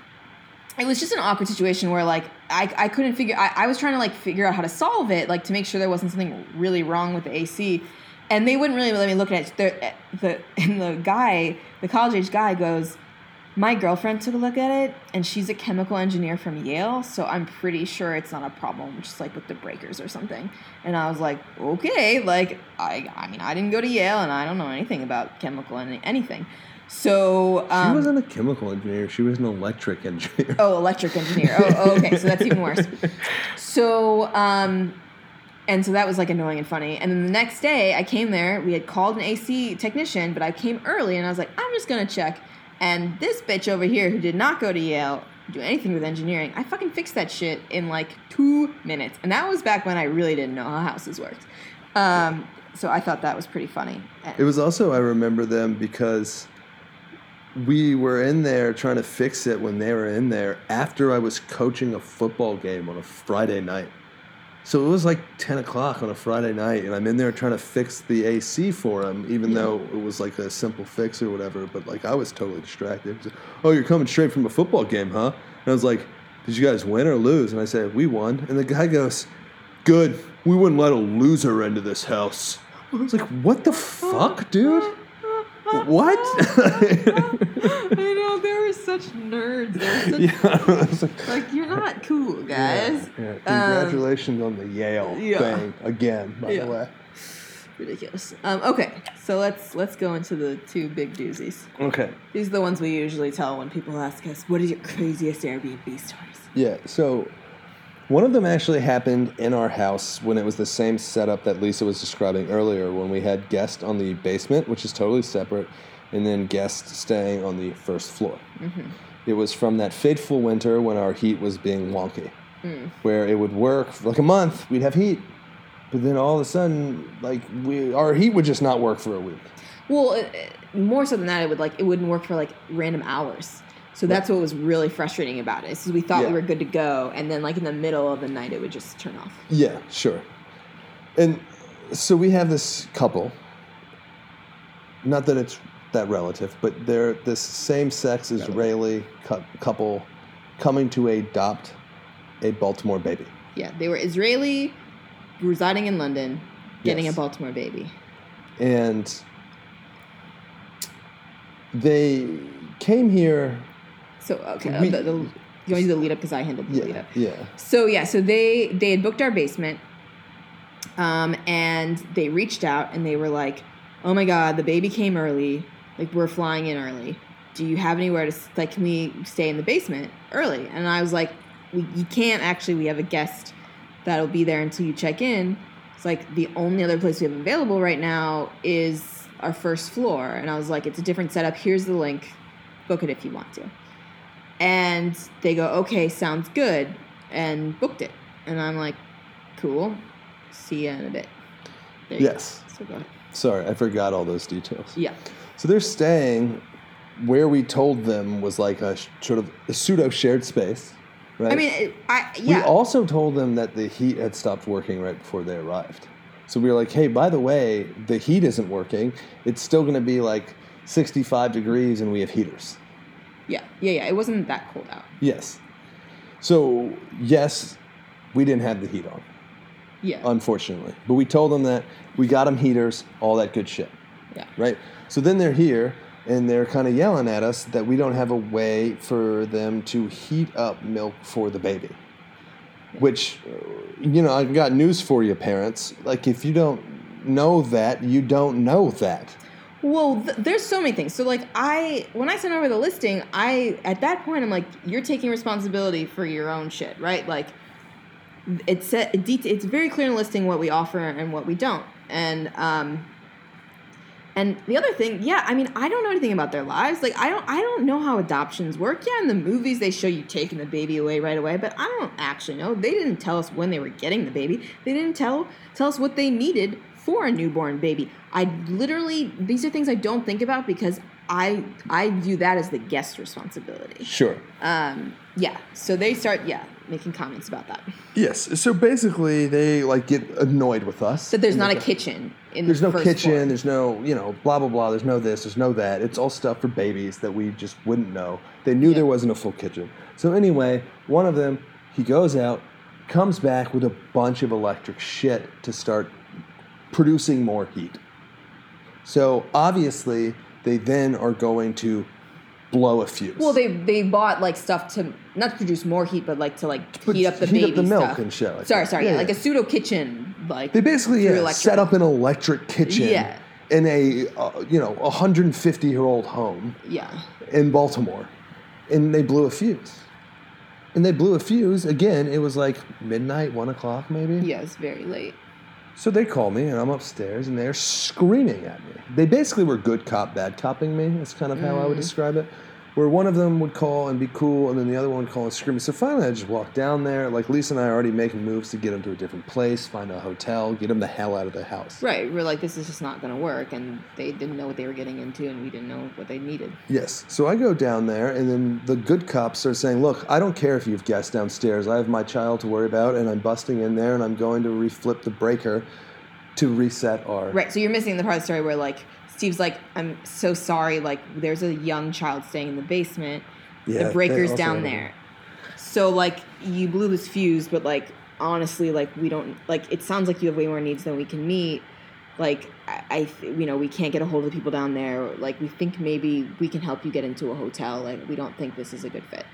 it was just an awkward situation where like I, I couldn't figure I, I was trying to like figure out how to solve it like to make sure there wasn't something really wrong with the AC and they wouldn't really let me look at it the, the and the guy the college age guy goes my girlfriend took a look at it and she's a chemical engineer from Yale so I'm pretty sure it's not a problem just like with the breakers or something and I was like okay like I I mean I didn't go to Yale and I don't know anything about chemical any, anything so um, she wasn't a chemical engineer. She was an electric engineer. Oh, electric engineer. Oh, oh, okay. So that's even worse. So, um, and so that was like annoying and funny. And then the next day, I came there. We had called an AC technician, but I came early, and I was like, I'm just gonna check. And this bitch over here, who did not go to Yale, do anything with engineering, I fucking fixed that shit in like two minutes. And that was back when I really didn't know how houses worked. Um, so I thought that was pretty funny. It was also I remember them because we were in there trying to fix it when they were in there after I was coaching a football game on a Friday night. So it was like ten o'clock on a Friday night, and I'm in there trying to fix the AC for him, even Yeah. though it was like a simple fix or whatever. But like I was totally distracted. Was, oh, you're coming straight from a football game, huh? And I was like, did you guys win or lose? And I said, we won. And the guy goes, good. We wouldn't let a loser into this house. I was like, what the fuck, dude? What? I know they were such nerds. They were such yeah, like, like you're not cool, guys. Yeah, Congratulations on the Yale Um, yeah. thing again, by Yeah. the way. Ridiculous. Um, okay, so let's let's go into the two big doozies. Okay. These are the ones we usually tell when people ask us, "What are your craziest Airbnb stories?" Yeah. So one of them actually happened in our house when it was the same setup that Lisa was describing earlier, when we had guests on the basement, which is totally separate, and then guests staying on the first floor. Mm-hmm. It was from that fateful winter when our heat was being wonky, mm. where it would work for like a month, we'd have heat, but then all of a sudden, like we, our heat would just not work for a week. Well, it- more so than that, it would like it wouldn't work for like random hours. So that's what was really frustrating about it. Is we thought Yeah. we were good to go, and then like in the middle of the night, it would just turn off. Yeah, sure. And so we have this couple. Not that it's that relative, but they're this same-sex Israeli cou- couple coming to adopt a Baltimore baby. Yeah, they were Israeli, residing in London, getting Yes. a Baltimore baby. And they came here. So okay, We- the, the, you want to do the lead up because I handled the lead up. yeah. So yeah, so they they had booked our basement, um, and they reached out and they were like, "Oh my God, the baby came early. Like we're flying in early. Do you have anywhere to like? Can we stay in the basement early?" And I was like, "We you can't actually. We have a guest that'll be there until you check in. It's like the only other place we have available right now is our first floor." And I was like, "It's a different setup. Here's the link. Book it if you want to." And they go, okay, sounds good, and booked it. And I'm like, cool. See you in a bit. There you Yes. go. So go ahead. Sorry, I forgot all those details. Yeah. So they're staying where we told them was like a sh- sort of a pseudo shared space. Right. I mean, it, I yeah. we also told them that the heat had stopped working right before they arrived. So we were like, hey, by the way, the heat isn't working. It's still going to be like 65 degrees and we have heaters. Yeah, yeah, yeah. It wasn't that cold out. Yes. So, yes, we didn't have the heat on, Yeah, unfortunately. But we told them that we got them heaters, all that good shit. yeah. right? So then they're here and they're kind of yelling at us that we don't have a way for them to heat up milk for the baby. Which, you know, I've got news for you, parents. Like, if you don't know that, you don't know that. Well, th- there's so many things. So like I when I sent over the listing, I at that point I'm like you're taking responsibility for your own shit, right? Like it's it it's very clear in the listing what we offer and what we don't. And um and the other thing, yeah, I mean, I don't know anything about their lives. Like I don't I don't know how adoptions work. Yeah, in the movies they show you taking the baby away right away, but I don't actually know. They didn't tell us when they were getting the baby. They didn't tell tell us what they needed for a newborn baby. I literally these are things I don't think about because I I view that as the guest responsibility. Sure. Um, yeah. So they start yeah making comments about that. Yes. So basically, they like get annoyed with us. That there's not a kitchen in the There's the no kitchen. floor. There's no, you know, blah blah blah. There's no this. There's no that. It's all stuff for babies that we just wouldn't know. They knew Yeah. there wasn't a full kitchen. So anyway, one of them, he goes out, comes back with a bunch of electric shit to start producing more heat. So obviously, they then are going to blow a fuse. Well, they they bought like stuff to not to produce more heat, but like to like But heat up the heat up baby the milk stuff. and shit like sorry, that. sorry, Yeah, yeah, like a pseudo kitchen, like They basically yeah, set up an electric kitchen Yeah. in a uh, you know 150 year old home Yeah, in Baltimore, and they blew a fuse. And they blew a fuse again. It was like midnight, one o'clock maybe. yeah, it's very late. So they call me, and I'm upstairs, and they're screaming at me. They basically were good cop, bad copping me. That's kind of how I would mm. describe it. Where one of them would call and be cool, and then the other one would call and scream. So finally, I just walked down there. Like Lisa and I are already making moves to get them to a different place, find a hotel, get them the hell out of the house. Right, we're like, this is just not gonna work, and they didn't know what they were getting into, and we didn't know what they needed. Yes. So I go down there, and then the good cops are saying, Look, I don't care if you have guests downstairs. I have my child to worry about, and I'm busting in there, and I'm going to reflip the breaker to reset our. Right, so you're missing the part of the story where like Steve's like, I'm so sorry, like there's a young child staying in the basement. Yeah, the breaker's down there. So like you blew this fuse, but like honestly, like we don't like it sounds like you have way more needs than we can meet. Like I, I you know, we can't get a hold of the people down there. Like we think maybe we can help you get into a hotel. Like we don't think this is a good fit.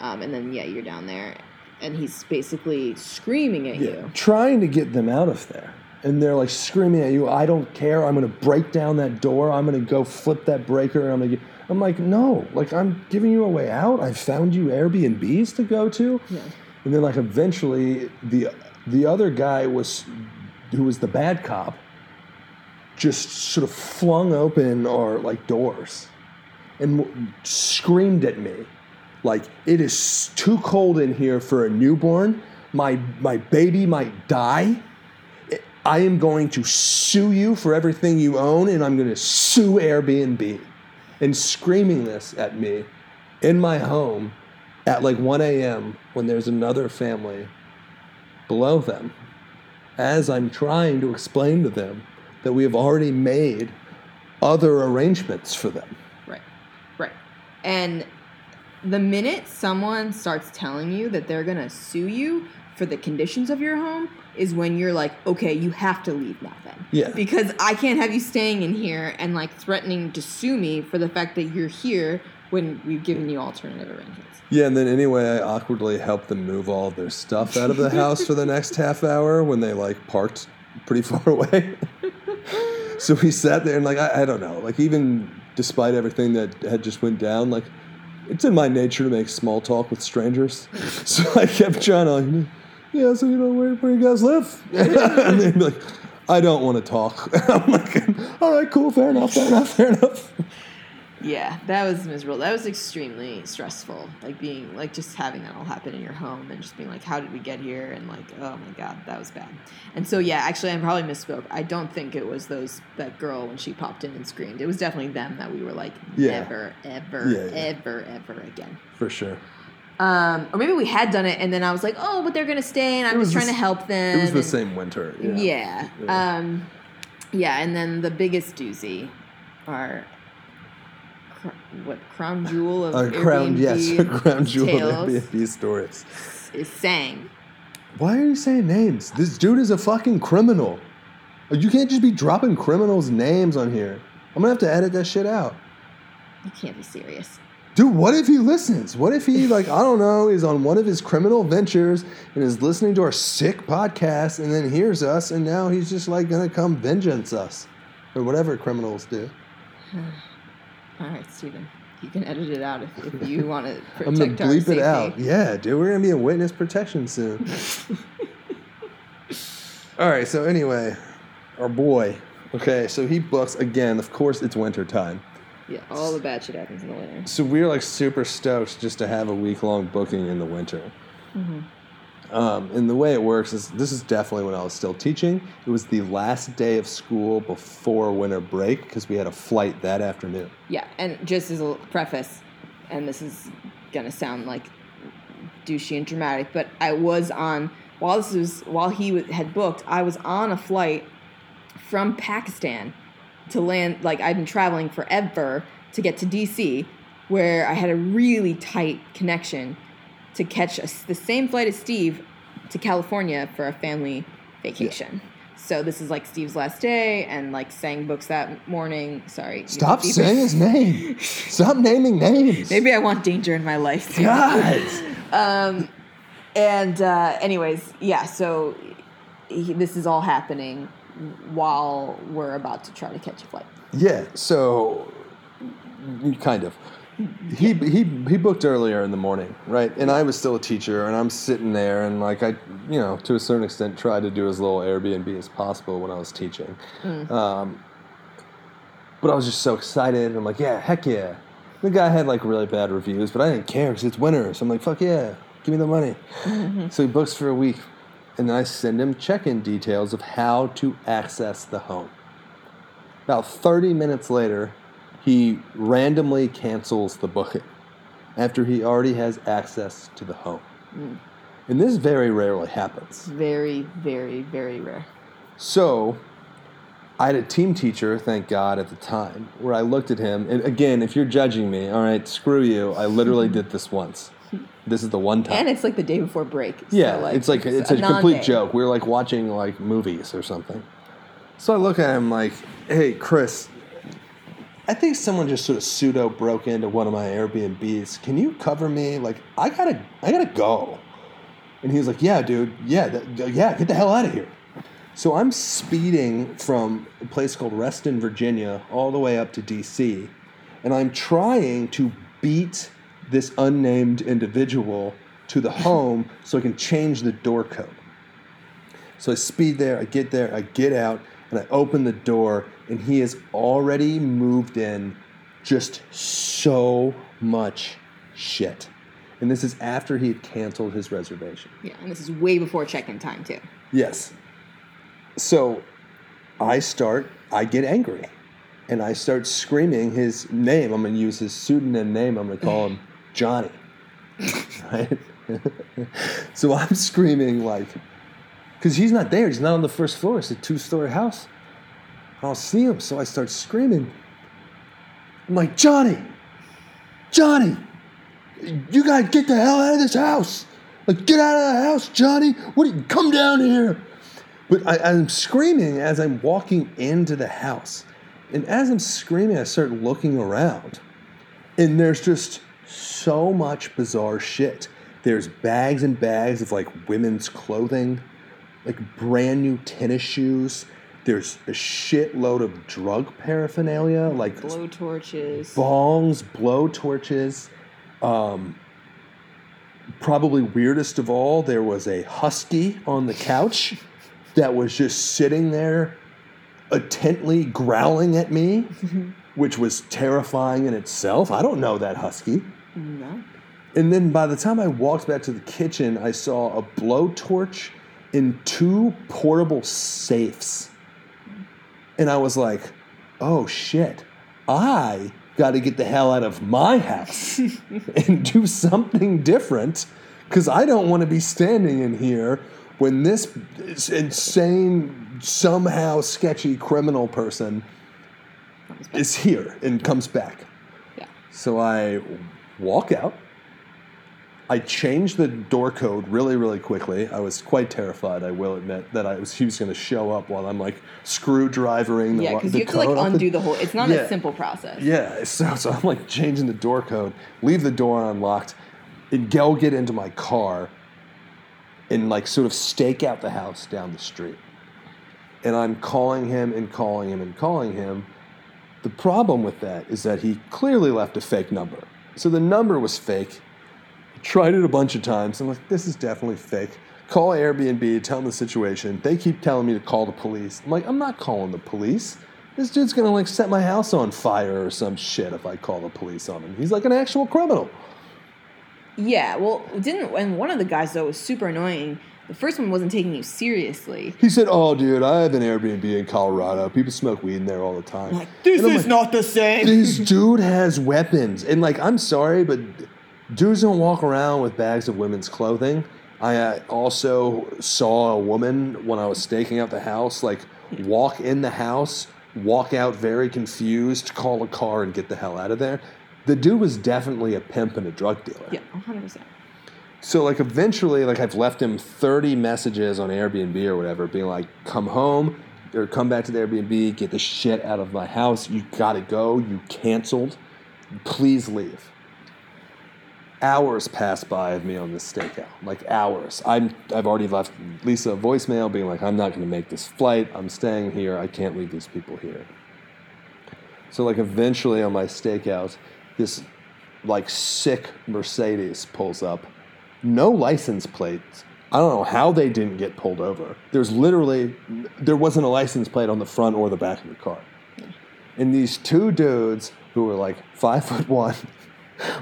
Um, and then yeah, you're down there, and he's basically screaming at Yeah, you. trying to get them out of there. And they're like screaming at you, I don't care. I'm going to break down that door. I'm going to go flip that breaker. And I'm going to get. I'm like, no, like I'm giving you a way out. I found you Airbnbs to go to. Yeah. And then like eventually the the other guy was who was the bad cop just sort of flung open our like doors and w- screamed at me like it is too cold in here for a newborn my my baby might die i am going to sue you for everything you own and i'm going to sue airbnb and screaming this at me in my home at like 1 a.m when there's another family below them as i'm trying to explain to them that we have already made other arrangements for them Right. Right. And the minute someone starts telling you that they're going to sue you for the conditions of your home is when you're like, okay, you have to leave now then. Yeah. Because I can't have you staying in here and like threatening to sue me for the fact that you're here when we've given you alternative arrangements. Yeah, and then anyway, I awkwardly helped them move all their stuff out of the house for the next half hour when they like parked pretty far away. so we sat there and like I, I don't know, like even despite everything that had just went down, like it's in my nature to make small talk with strangers. So I kept trying to like, yeah, so you know where, where you guys live? and they'd be like, I don't want to talk. I'm like, all right, cool, fair enough, fair enough, fair enough. Yeah, that was miserable. That was extremely stressful. Like being like just having that all happen in your home and just being like, how did we get here? And like, oh my god, that was bad. And so yeah, actually, I probably misspoke. I don't think it was those that girl when she popped in and screamed. It was definitely them that we were like, Yeah. never, ever, Yeah, yeah. ever, ever again. For sure. Um, or maybe we had done it and then I was like, oh, but they're gonna stay and I was, was trying the to help them. It was the and- same winter. Yeah. Yeah. Yeah. Um, yeah, and then the biggest doozy, our cr- what crown jewel of A crown, yes, crown jewel tales of Airbnb stories. is sang. Why are you saying names? This dude is a fucking criminal. You can't just be dropping criminals' names on here. I'm gonna have to edit that shit out. You can't be serious. Dude, what if he listens? What if he, like, I don't know, is on one of his criminal ventures and is listening to our sick podcast and then hears us and now he's just, like, gonna come vengeance us? Or whatever criminals do. All right, Stephen, you can edit it out if, if you want to protect I'm gonna bleep it out. Yeah, dude, we're gonna be in witness protection soon. All right, so anyway, our boy. Okay, so he books again. Of course, it's winter time. Yeah, all the bad shit happens in the winter. So we're like super stoked just to have a week long booking in the winter. Um, and the way it works is this is definitely when I was still teaching. It was the last day of school before winter break because we had a flight that afternoon. Yeah, and just as a preface, and this is gonna sound like douchey and dramatic, but I was on while this was while he had booked, I was on a flight from Pakistan to land. Like I've been traveling forever to get to DC, where I had a really tight connection to catch a the same flight as Steve to California for a family vacation. So this is like Steve's last day, and like sang books that morning. Sorry, Stop saying his name. Stop naming names. Maybe I want danger in my life. too. God. Um, and uh, anyways, yeah. So he, this is all happening while we're about to try to catch a flight. Yeah, so kind of. He, he he booked earlier in the morning, right? And I was still a teacher, and I'm sitting there, and like I, you know, to a certain extent, tried to do as little Airbnb as possible when I was teaching. Um, but I was just so excited. I'm like, yeah, heck yeah. The guy had like really bad reviews, but I didn't care because it's winter. So I'm like, fuck yeah, give me the money. So he books for a week, and then I send him check-in details of how to access the home. About 30 minutes later, he randomly cancels the booking after he already has access to the home. Mm. And this very rarely happens. Very, very, very rare. So, I had a team teacher, thank God, at the time, where I looked at him. And again, if you're judging me, all right, screw you. I literally did this once. This is the one time. And it's like the day before break. so, Yeah, it's like it's a, complete joke. We were like watching like movies or something. So I look at him like, "Hey, Chris, I think someone just sort of pseudo broke into one of my Airbnbs. Can you cover me? Like, I gotta, I gotta go." And he was like, "Yeah, dude. Yeah, that, yeah. Get the hell out of here." So I'm speeding from a place called Reston, Virginia, all the way up to DC, and I'm trying to beat this unnamed individual to the home so I can change the door code. So I speed there, I get there, I get out, and I open the door, and he has already moved in just so much shit. And this is after he had canceled his reservation. Yeah, and this is way before check-in time too. Yes. So I start, I get angry. And I start screaming his name. I'm going to use his pseudonym name. I'm going to call him Johnny. Right? so I'm screaming like, because he's not there. He's not on the first floor. It's a two story house. I don't see him. So I start screaming. I'm like, Johnny, Johnny, you gotta get the hell out of this house. Like, get out of the house, Johnny. What? you- Come down here. But I, I'm screaming as I'm walking into the house. And as I'm screaming, I start looking around. And there's just so much bizarre shit. There's bags and bags of like women's clothing, like brand new tennis shoes. There's a shitload of drug paraphernalia, like Blow torches. bongs, blow torches. Um, probably weirdest of all, there was a husky on the couch that was just sitting there, intently growling at me. which was terrifying in itself. I don't know that husky. No. And then by the time I walked back to the kitchen, I saw a blowtorch in two portable safes. And I was like, oh shit, I got to get the hell out of my house and do something different because I don't want to be standing in here when this insane, somehow sketchy criminal person is here and comes back. Yeah. So I walk out. I changed the door code really, really quickly. I was quite terrified, I will admit, that I was he was going to show up while I'm like screwdrivering the, Yeah, because you have to like code off the- undo the whole. It's not Yeah. a simple process. yeah, so, so I'm like changing the door code, leave the door unlocked, and go get into my car and like sort of stake out the house down the street. And I'm calling him and calling him and calling him. The problem with that is that he clearly left a fake number. So the number was fake. I tried it a bunch of times. I'm like, this is definitely fake. Call Airbnb, tell them the situation. They keep telling me to call the police. I'm like, I'm not calling the police. This dude's gonna like set my house on fire or some shit if I call the police on him. He's like an actual criminal. Yeah, well, didn't and one of the guys though was super annoying. The first one wasn't taking you seriously. He said, "Oh, dude, I have an Airbnb in Colorado. People smoke weed in there all the time." Like, this is like, not the same. this dude has weapons, and like, I'm sorry, but dudes don't walk around with bags of women's clothing. I uh, also saw a woman when I was staking out the house, like walk in the house, walk out very confused, call a car, and get the hell out of there. The dude was definitely a pimp and a drug dealer. Yeah, 100. So like eventually, like I've left him thirty messages on Airbnb or whatever, being like, "Come home or come back to the Airbnb, get the shit out of my house. You gotta go. You canceled. Please leave." Hours pass by of me on this stakeout, like hours. I'm I've already left Lisa a voicemail being like, "I'm not gonna make this flight. I'm staying here. I can't leave these people here." So like eventually on my stakeout, this like sick Mercedes pulls up, no license plates. I don't know how they didn't get pulled over. There's literally there wasn't a license plate on the front or the back of the car. And these two dudes who were like five foot one,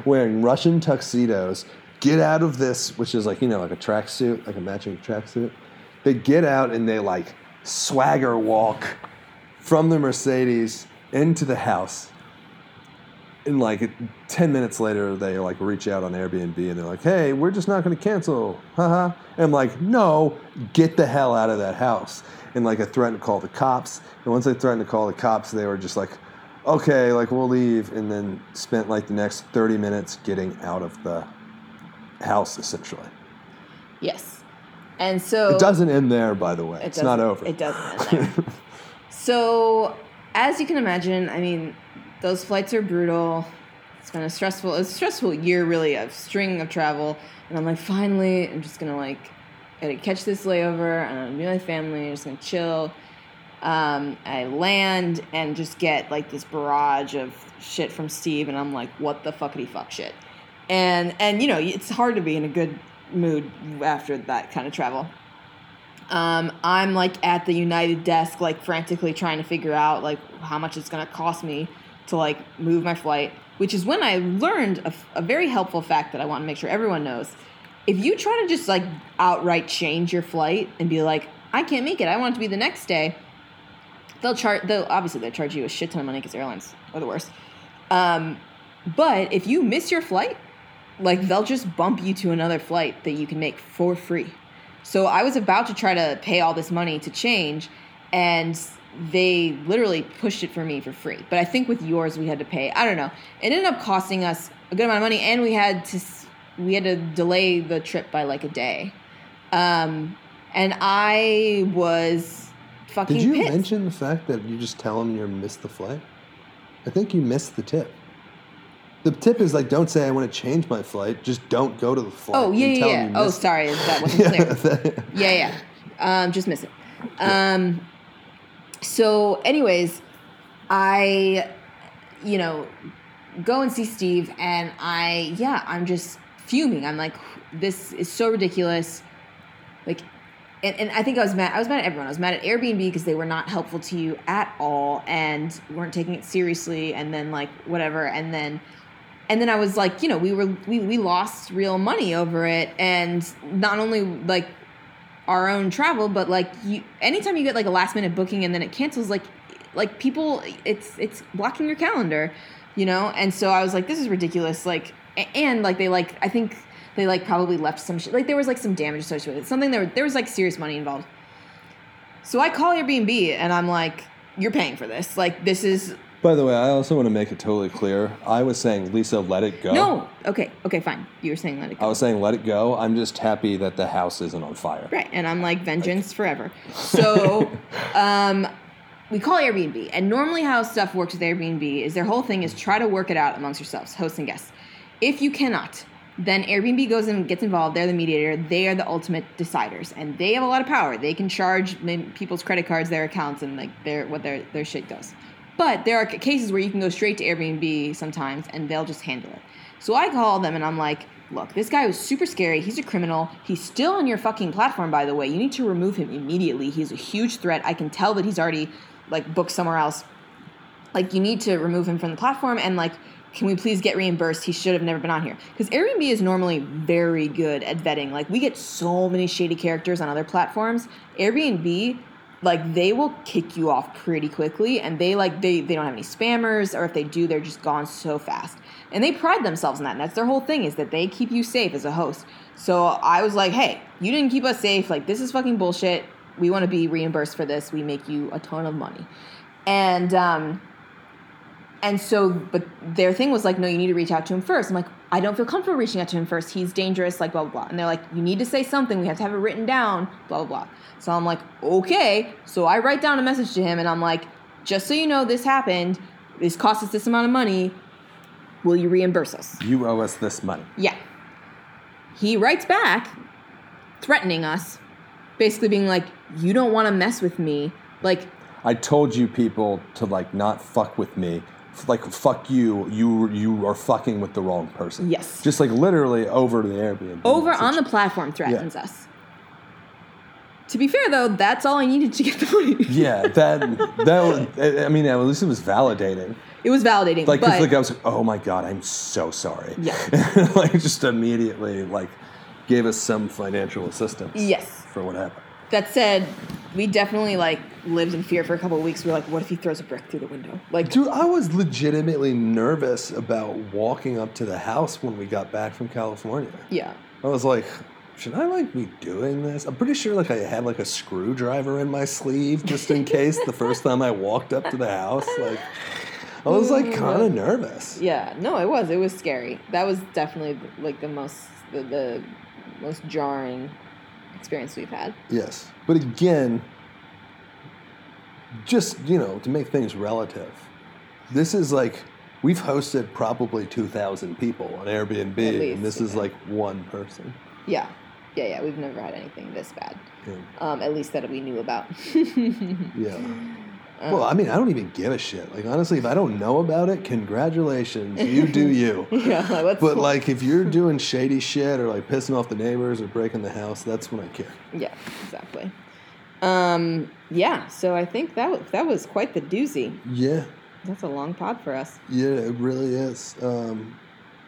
wearing Russian tuxedos, get out of this, which is like, you know, like a tracksuit, like a matching tracksuit. They get out and they like swagger walk from the Mercedes into the house. And like 10 minutes later, they like reach out on Airbnb and they're like, hey, we're just not going to cancel. Haha. And I'm like, no, get the hell out of that house. And like I threatened to call the cops. And once I threatened to call the cops, they were just like, okay, like we'll leave. And then spent like the next 30 minutes getting out of the house essentially. Yes, and so It doesn't end there, by the way. It it's not over. It doesn't end there. so, as you can imagine, I mean, those flights are brutal. It's been a stressful, it's a stressful year, really, a string of travel. And I'm like, finally, I'm just gonna like, gotta catch this layover, and I'm gonna be with my family, I'm just gonna chill. Um, I land and just get like this barrage of shit from Steve, and I'm like, what the fuckity fuck shit. And and you know, it's hard to be in a good mood after that kind of travel. Um, I'm like at the United desk, like frantically trying to figure out like how much it's gonna cost me to like move my flight. Which is when I learned a, a very helpful fact that I want to make sure everyone knows. If you try to just like outright change your flight and be like, I can't make it, I want it to be the next day, they'll charge. They'll obviously they charge you a shit ton of money because airlines are the worst. Um, but if you miss your flight, like they'll just bump you to another flight that you can make for free. So I was about to try to pay all this money to change, and they literally pushed it for me for free. But I think with yours we had to pay. I don't know. It ended up costing us a good amount of money, and we had to we had to delay the trip by like a day. Um, and I was fucking Did you pissed. mention the fact that you just tell them you missed the flight? I think you missed the tip. The tip is like, don't say I want to change my flight. Just don't go to the flight. Oh yeah, yeah, yeah. Oh, sorry, that wasn't clear. yeah, yeah. Um, just miss it. Um, so, anyways, I, you know, go and see Steve, and I, yeah, I'm just fuming. I'm like, this is so ridiculous. Like, and, and I think I was mad. I was mad at everyone. I was mad at Airbnb because they were not helpful to you at all and weren't taking it seriously. And then like whatever. And then, and then I was like, you know, we were we we lost real money over it, and not only like our own travel, but like you, anytime you get like a last minute booking and then it cancels, like like people, it's it's blocking your calendar, you know. And so I was like, this is ridiculous. Like, and like they like I think they like probably left some shit. Like there was like some damage associated with it. Something there there was like serious money involved. So I call Airbnb and I'm like, you're paying for this. Like this is By the way, I also want to make it totally clear. I was saying, Lisa, let it go. no. Okay, okay, fine. You were saying let it go. I was saying, let it go. I'm just happy that the house isn't on fire. Right. And I'm like, vengeance forever. So um, we call Airbnb. And normally, how stuff works with Airbnb is their whole thing is try to work it out amongst yourselves, hosts and guests. If you cannot, then Airbnb goes in and gets involved. They're the mediator. They are the ultimate deciders, and they have a lot of power. They can charge people's credit cards, their accounts, and like their what their their shit goes. But there are cases where you can go straight to Airbnb sometimes, and they'll just handle it. So I call them, and I'm like, "Look, this guy was super scary. He's a criminal. He's still on your fucking platform, by the way. You need to remove him immediately. He's a huge threat. I can tell that he's already like booked somewhere else. Like you need to remove him from the platform and like." Can we please get reimbursed? He should have never been on here. Because Airbnb is normally very good at vetting. Like, we get so many shady characters on other platforms. Airbnb like they will kick you off pretty quickly and they like they, they don't have any spammers or if they do they're just gone so fast. And they pride themselves in that and that's their whole thing is that they keep you safe as a host. So i was like hey you didn't keep us safe. Like this is fucking bullshit. We want to be reimbursed for this. We make you a ton of money. And um and so but their thing was like no you need to reach out to him first. I'm like i don't feel comfortable reaching out to him first. He's dangerous like blah blah blah. And they're like you need to say something. We have to have it written down blah blah blah. So i'm like okay. So i write down a message to him and i'm like just so you know this happened. This cost us this amount of money. Will you reimburse us? You owe us this money. yeah. He writes back threatening us basically being like you don't want to mess with me. Like I told you people to like not fuck with me. Like fuck you. You you are fucking with the wrong person. Yes. Just like literally over the Airbnb. over message. on the platform threatens us. To be fair though, that's all I needed to get the money. Yeah, that that was, I mean at least it was validating. It was validating, Like but like I was like, oh my god, I'm so sorry. Yeah. like just immediately like gave us some financial assistance. yes. For what happened. That said, we definitely like lived in fear for a couple of weeks. We're like, what if he throws a brick through the window? Like, Dude, I was legitimately nervous about walking up to the house when we got back from California. yeah, I was like, should I like be doing this? I'm pretty sure like I had like a screwdriver in my sleeve just in case the first time I walked up to the house. Like I was like kind of mm. nervous. yeah. No, it was. It was scary. That was definitely like the most the, the most jarring experience we've had. Yes. But again, just, you know, to make things relative. This is like we've hosted probably 2000 people on Airbnb Lease, and this is like one person. Yeah, yeah, yeah. We've never had anything this bad. Yeah. Um, at least that we knew about. Yeah. well, I mean, I don't even give a shit. Like, honestly, if I don't know about it, congratulations. You do you. yeah. But, like, if you're doing shady shit or, like, pissing off the neighbors or breaking the house, that's when I care. Yeah, exactly. Um, yeah, so I think that was, that was quite the doozy. Yeah. That's a long pod for us. Yeah, it really is. Um,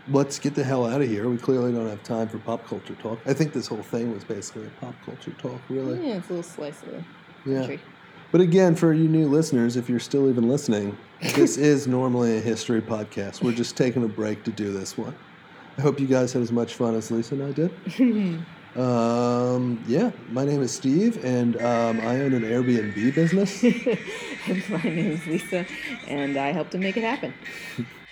let's get the hell out of here. We clearly don't have time for pop culture talk. I think this whole thing was basically a pop culture talk, really. Yeah, it's a little slice of the Yeah. country. But again, for you new listeners, if you're still even listening, this is normally a history podcast. We're just taking a break to do this one. I hope you guys had as much fun as Lisa and I did. um, yeah, my name is Steve, and um, I own an Airbnb business. My name is Lisa, and I help to make it happen.